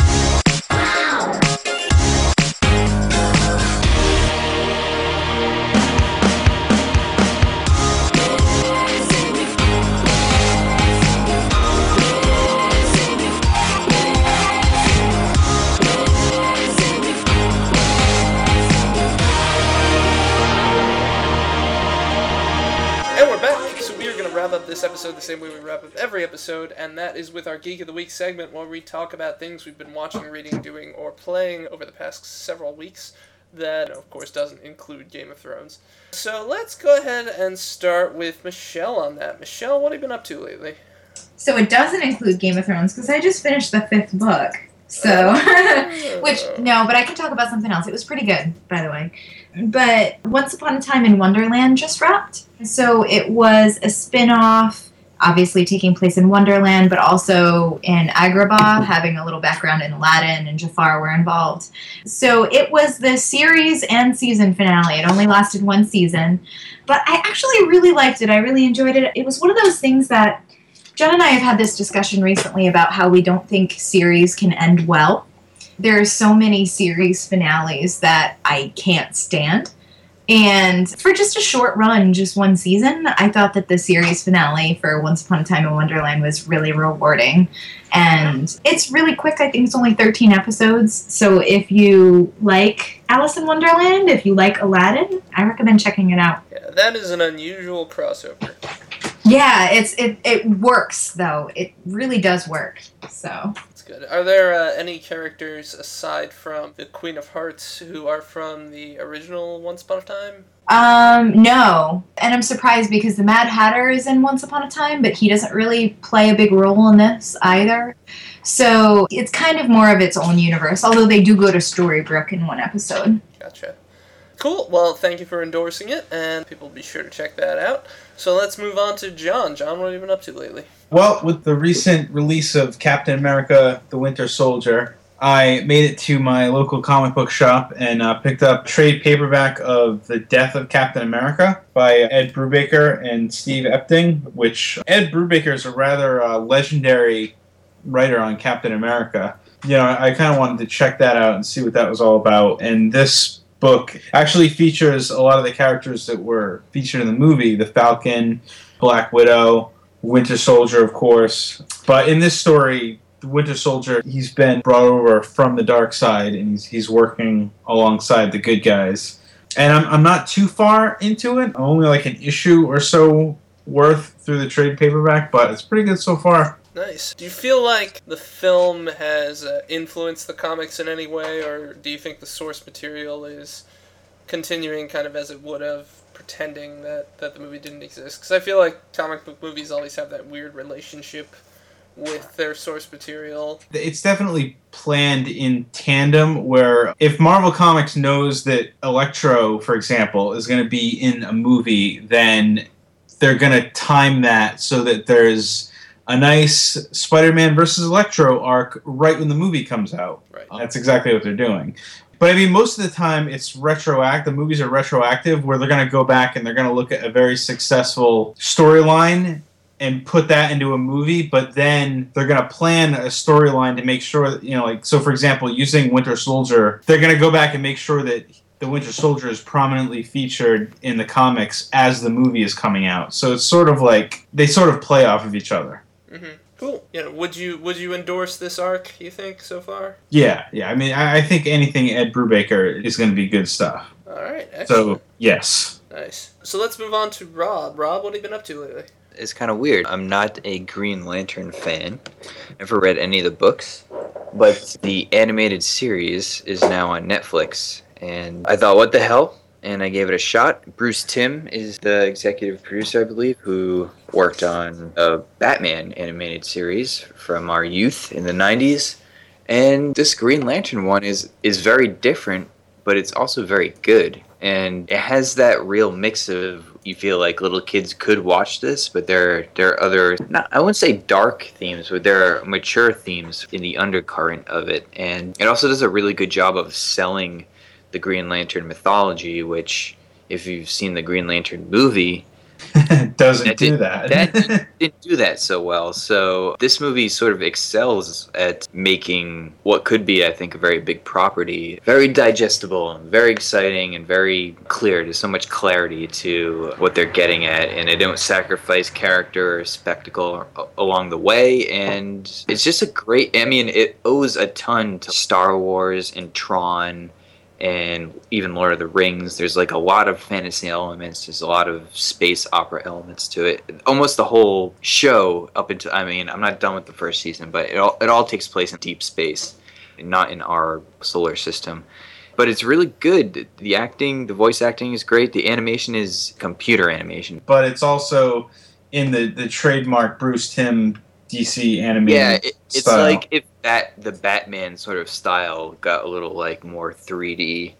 Speaker 1: Episode the same way we wrap up every episode, and that is with our Geek of the Week segment where we talk about things we've been watching, reading, doing, or playing over the past several weeks. That, of course, doesn't include Game of Thrones. So let's go ahead and start with Michelle on that. Michelle, what have you been up to lately?
Speaker 7: So it doesn't include Game of Thrones because I just finished the fifth book. So, which no, but I can talk about something else. It was pretty good, by the way. But Once Upon a Time in Wonderland just wrapped. So it was a spin-off, obviously taking place in Wonderland, but also in Agrabah, having a little background in Aladdin and Jafar were involved. So it was the series and season finale. It only lasted one season, but I actually really liked it. I really enjoyed it. It was one of those things that John and I have had this discussion recently about how we don't think series can end well. There are so many series finales that I can't stand. And for just a short run, just one season, I thought that the series finale for Once Upon a Time in Wonderland was really rewarding. And it's really quick. I think it's only 13 episodes. So if you like Alice in Wonderland, if you like Aladdin, I recommend checking it out.
Speaker 1: Yeah, that is an unusual crossover.
Speaker 7: Yeah, it's it, it works though. It really does work. So
Speaker 1: good. Are there uh, any characters aside from the Queen of Hearts who are from the original Once Upon a Time?
Speaker 7: Um, no. And I'm surprised because the Mad Hatter is in Once Upon a Time, but he doesn't really play a big role in this either. So it's kind of more of its own universe, although they do go to Storybrooke in one episode.
Speaker 1: Gotcha. Cool. Well, thank you for endorsing it, and people be sure to check that out. So let's move on to John. John, what have you been up to lately?
Speaker 8: Well, with the recent release of Captain America: The Winter Soldier, I made it to my local comic book shop and uh, picked up trade paperback of The Death of Captain America by Ed Brubaker and Steve Epting. Which Ed Brubaker is a rather uh, legendary writer on Captain America. You know, I kind of wanted to check that out and see what that was all about. And this book actually features a lot of the characters that were featured in the movie: the Falcon, Black Widow Winter Soldier, of course. But in this story, the Winter Soldier, he's been brought over from the dark side and he's, he's working alongside the good guys. And I'm, I'm not too far into it. Only like an issue or so worth through the trade paperback, but it's pretty good so far.
Speaker 1: Nice. Do you feel like the film has uh, influenced the comics in any way, or do you think the source material is continuing kind of as it would have, pretending that, that the movie didn't exist? Because I feel like comic book movies always have that weird relationship with their source material.
Speaker 8: It's definitely planned in tandem where if Marvel Comics knows that Electro, for example, is going to be in a movie, then they're going to time that so that there's a nice Spider-Man versus Electro arc right when the movie comes out.
Speaker 1: Right.
Speaker 8: That's exactly what they're doing. But I mean, most of the time it's retroactive. The movies are retroactive, where they're going to go back and they're going to look at a very successful storyline and put that into a movie. But then they're going to plan a storyline to make sure that you know, like so. For example, using Winter Soldier, they're going to go back and make sure that the Winter Soldier is prominently featured in the comics as the movie is coming out. So it's sort of like they sort of play off of each other.
Speaker 1: Hmm Cool. Yeah. would you would you endorse this arc? You think so far?
Speaker 8: Yeah, yeah. I mean, I, I think anything Ed Brubaker is going to be good stuff.
Speaker 1: All right. Excellent.
Speaker 8: So yes.
Speaker 1: Nice. So let's move on to Rob. Rob, what have you been up to lately?
Speaker 6: It's kind of weird. I'm not a Green Lantern fan. Never read any of the books, but the animated series is now on Netflix, and I thought, what the hell? And I gave it a shot. Bruce Timm is the executive producer, I believe, who worked on a Batman animated series from our youth in the 90s. And this Green Lantern one is is very different, but it's also very good. And it has that real mix of you feel like little kids could watch this, but there there are other not I wouldn't say dark themes, but there are mature themes in the undercurrent of it. And it also does a really good job of selling the Green Lantern mythology, which if you've seen the Green Lantern movie,
Speaker 8: Doesn't
Speaker 6: That
Speaker 8: do
Speaker 6: did-
Speaker 8: that.
Speaker 6: that didn't do that so well. So this movie sort of excels at making what could be, I think, a very big property very digestible and very exciting and very clear. There's so much clarity to what they're getting at, and they don't sacrifice character or spectacle along the way. And it's just a great. I mean, it owes a ton to Star Wars and Tron and even Lord of the Rings. There's like a lot of fantasy elements. There's a lot of space opera elements to it. Almost the whole show up until I mean, I'm not done with the first season, but it all it all takes place in deep space, not in our solar system. But it's really good. The acting, the voice acting is great. The animation is computer animation.
Speaker 8: but it's also in the the trademark Bruce Timm DC animated.
Speaker 6: Yeah, it, it's
Speaker 8: style.
Speaker 6: like if that the Batman sort of style got a little like more 3D,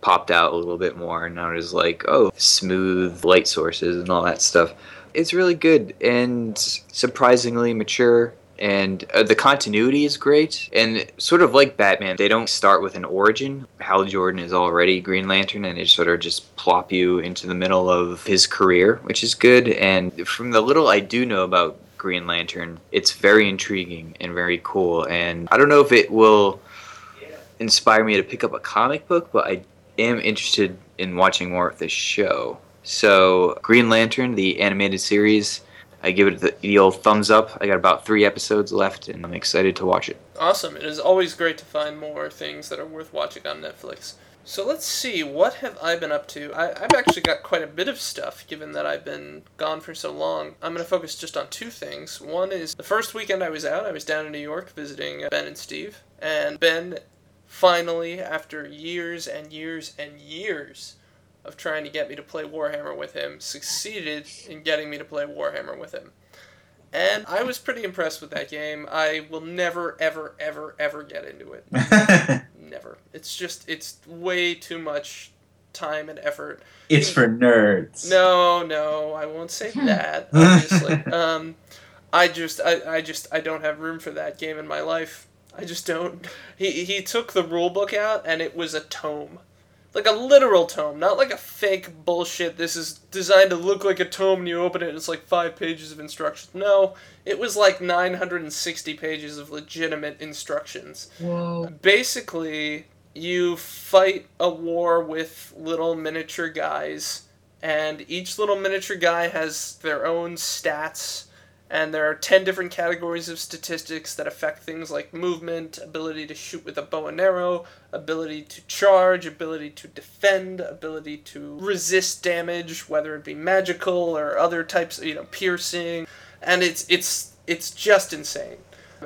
Speaker 6: popped out a little bit more, and now it's like oh smooth light sources and all that stuff. It's really good and surprisingly mature. And uh, the continuity is great, and sort of like Batman, they don't start with an origin. Hal Jordan is already Green Lantern, and they sort of just plop you into the middle of his career, which is good. And from the little I do know about Green Lantern. It's very intriguing and very cool. And I don't know if it will inspire me to pick up a comic book, but I am interested in watching more of this show. So, Green Lantern, the animated series, I give it the, the old thumbs up. I got about three episodes left, and I'm excited to watch it.
Speaker 1: Awesome. It is always great to find more things that are worth watching on Netflix. So let's see, what have I been up to? I, I've actually got quite a bit of stuff, given that I've been gone for so long. I'm going to focus just on two things. One is the first weekend I was out, I was down in New York visiting uh, Ben and Steve. And Ben finally, after years and years and years of trying to get me to play Warhammer with him, succeeded in getting me to play Warhammer with him. And I was pretty impressed with that game. I will never, ever, ever, ever get into it. Never. It's just, it's way too much time and effort.
Speaker 8: it's for nerds.
Speaker 1: No, no, I won't say that, obviously. um, I just, I, I just, I don't have room for that game in my life. I just don't. He, he took the rule book out and it was a tome. Like a literal tome, not like a fake bullshit. This is designed to look like a tome and you open it and it's like five pages of instructions. No, it was like 960 pages of legitimate instructions.
Speaker 7: Whoa.
Speaker 1: Basically, you fight a war with little miniature guys, and each little miniature guy has their own stats And there are 10 different categories of statistics that affect things like movement, ability to shoot with a bow and arrow, ability to charge, ability to defend, ability to resist damage, whether it be magical or other types, you know, piercing. And it's it's it's just insane.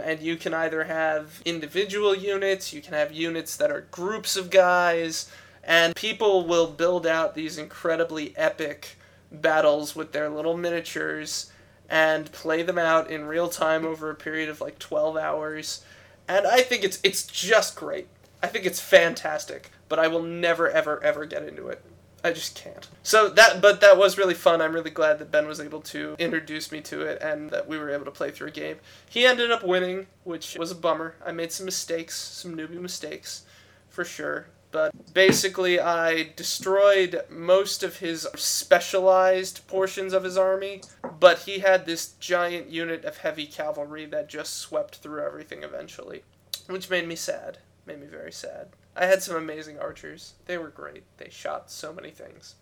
Speaker 1: And you can either have individual units, you can have units that are groups of guys, and people will build out these incredibly epic battles with their little miniatures and play them out in real time over a period of like 12 hours. And I think it's it's just great. I think it's fantastic, but I will never ever ever get into it. I just can't. So that but that was really fun. I'm really glad that Ben was able to introduce me to it and that we were able to play through a game. He ended up winning, which was a bummer. I made some mistakes, some newbie mistakes for sure. But basically, I destroyed most of his specialized portions of his army, but he had this giant unit of heavy cavalry that just swept through everything eventually, which made me sad. Made me very sad. I had some amazing archers. They were great. They shot so many things.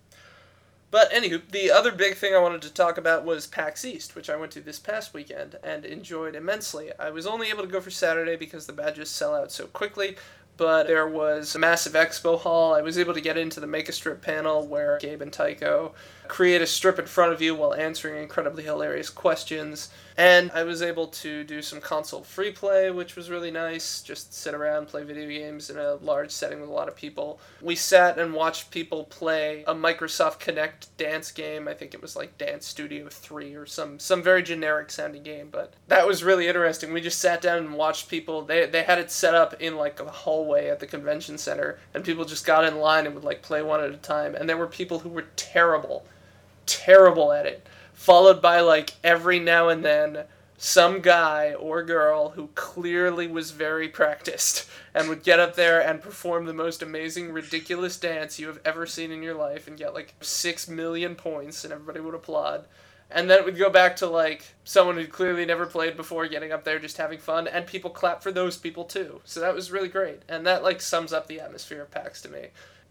Speaker 1: But anywho, the other big thing I wanted to talk about was PAX East, which I went to this past weekend and enjoyed immensely. I was only able to go for Saturday because the badges sell out so quickly, but there was a massive expo hall. I was able to get into the Make a Strip panel where Gabe and Tycho create a strip in front of you while answering incredibly hilarious questions. And I was able to do some console free play, which was really nice. Just sit around, play video games in a large setting with a lot of people. We sat and watched people play a Microsoft Kinect dance game. I think it was like Dance Studio 3 or some some very generic sounding game, but that was really interesting. We just sat down and watched people. They they had it set up in like a hallway at the convention center and people just got in line and would like play one at a time. And there were people who were terrible terrible at it, followed by like every now and then some guy or girl who clearly was very practiced and would get up there and perform the most amazing, ridiculous dance you have ever seen in your life and get like six million points and everybody would applaud. And then it would go back to like someone who clearly never played before getting up there just having fun and people clap for those people too. So that was really great. And that like sums up the atmosphere of PAX to me.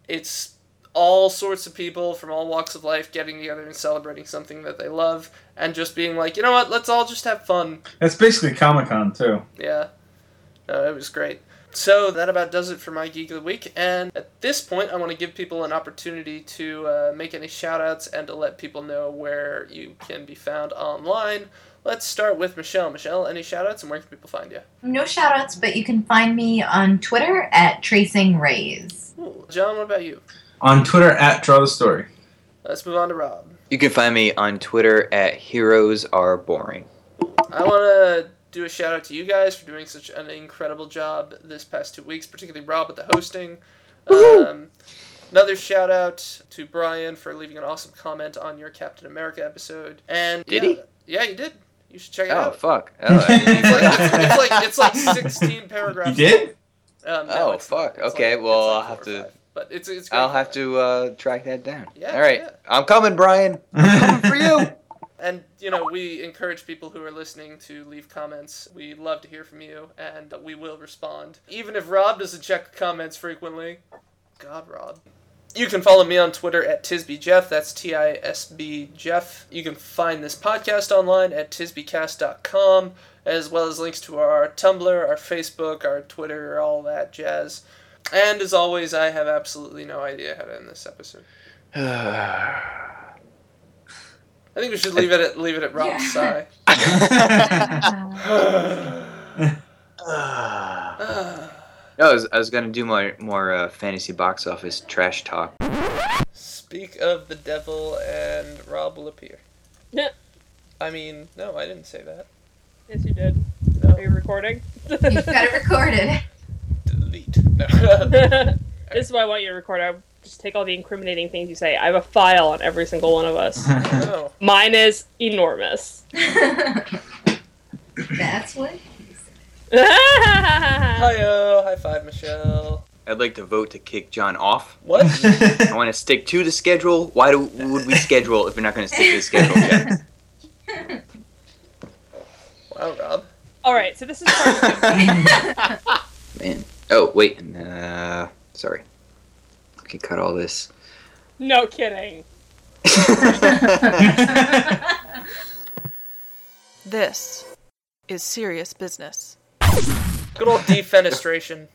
Speaker 1: It's all sorts of people from all walks of life getting together and celebrating something that they love and just being like, you know what, let's all just have fun.
Speaker 8: That's basically Comic Con too.
Speaker 1: Yeah. No, it was great. So that about does it for my Geek of the Week. And at this point, I want to give people an opportunity to uh, make any shout outs and to let people know where you can be found online. Let's start with Michelle. Michelle, any shout outs and where can people find you?
Speaker 7: No shout outs, but you can find me on Twitter at Tracing Rays.
Speaker 1: Ooh, John, what about you?
Speaker 8: On Twitter at Draw the Story.
Speaker 1: Let's move on to Rob.
Speaker 6: You can find me on Twitter at Heroes Are Boring.
Speaker 1: I want to do a shout out to you guys for doing such an incredible job this past two weeks, particularly Rob with the hosting. Um, another shout out to Brian for leaving an awesome comment on your Captain America episode. And
Speaker 6: Did
Speaker 1: yeah,
Speaker 6: he?
Speaker 1: Yeah, you did. You should check it
Speaker 6: Oh
Speaker 1: out.
Speaker 6: fuck! Oh, fuck.
Speaker 1: It's like, it's, it's like it's like sixteen paragraphs.
Speaker 8: You did?
Speaker 1: Um, no,
Speaker 6: Oh,
Speaker 1: it's
Speaker 6: fuck.
Speaker 1: It's
Speaker 6: Okay,
Speaker 1: like-
Speaker 6: well,
Speaker 1: like
Speaker 6: I'll have to-
Speaker 1: five. But it's it's. Great
Speaker 6: I'll have to uh, track that down.
Speaker 1: Yeah,
Speaker 6: All right,
Speaker 1: yeah.
Speaker 6: I'm coming, Brian. Coming for you.
Speaker 1: And you know, we encourage people who are listening to leave comments. We love to hear from you, and we will respond, even if Rob doesn't check the comments frequently. God, Rob. You can follow me on Twitter at TisbyJeff. That's T I S B Jeff. You can find this podcast online at tisbycast.com, as well as links to our Tumblr, our Facebook, our Twitter, all that jazz. And as always, I have absolutely no idea how to end this episode. I think we should leave it at leave it at Rob's
Speaker 7: Yeah.
Speaker 1: sigh.
Speaker 6: No, I was, I was gonna do more more uh, fantasy box office trash talk.
Speaker 1: Speak of the devil, and Rob will appear.
Speaker 3: Yeah.
Speaker 1: I mean, no, I didn't say that.
Speaker 3: Yes, you did.
Speaker 1: No.
Speaker 3: Are you recording?
Speaker 7: You've got it recorded.
Speaker 1: Delete. No.
Speaker 3: this is why I want you to record. I just take all the incriminating things you say. I have a file on every single one of us.
Speaker 1: no. Oh.
Speaker 3: Mine is enormous.
Speaker 7: That's what.
Speaker 1: Hi-yo, high five, Michelle.
Speaker 6: I'd like to vote to kick John off.
Speaker 1: What?
Speaker 6: I want to stick to the schedule. Why do, would we schedule if we're not going to stick to the schedule? Yeah.
Speaker 1: wow, Rob.
Speaker 3: All right, so this is part
Speaker 6: Man. Oh wait. Uh, sorry. Okay, cut all this.
Speaker 3: no kidding.
Speaker 5: This is serious business.
Speaker 1: Good old defenestration.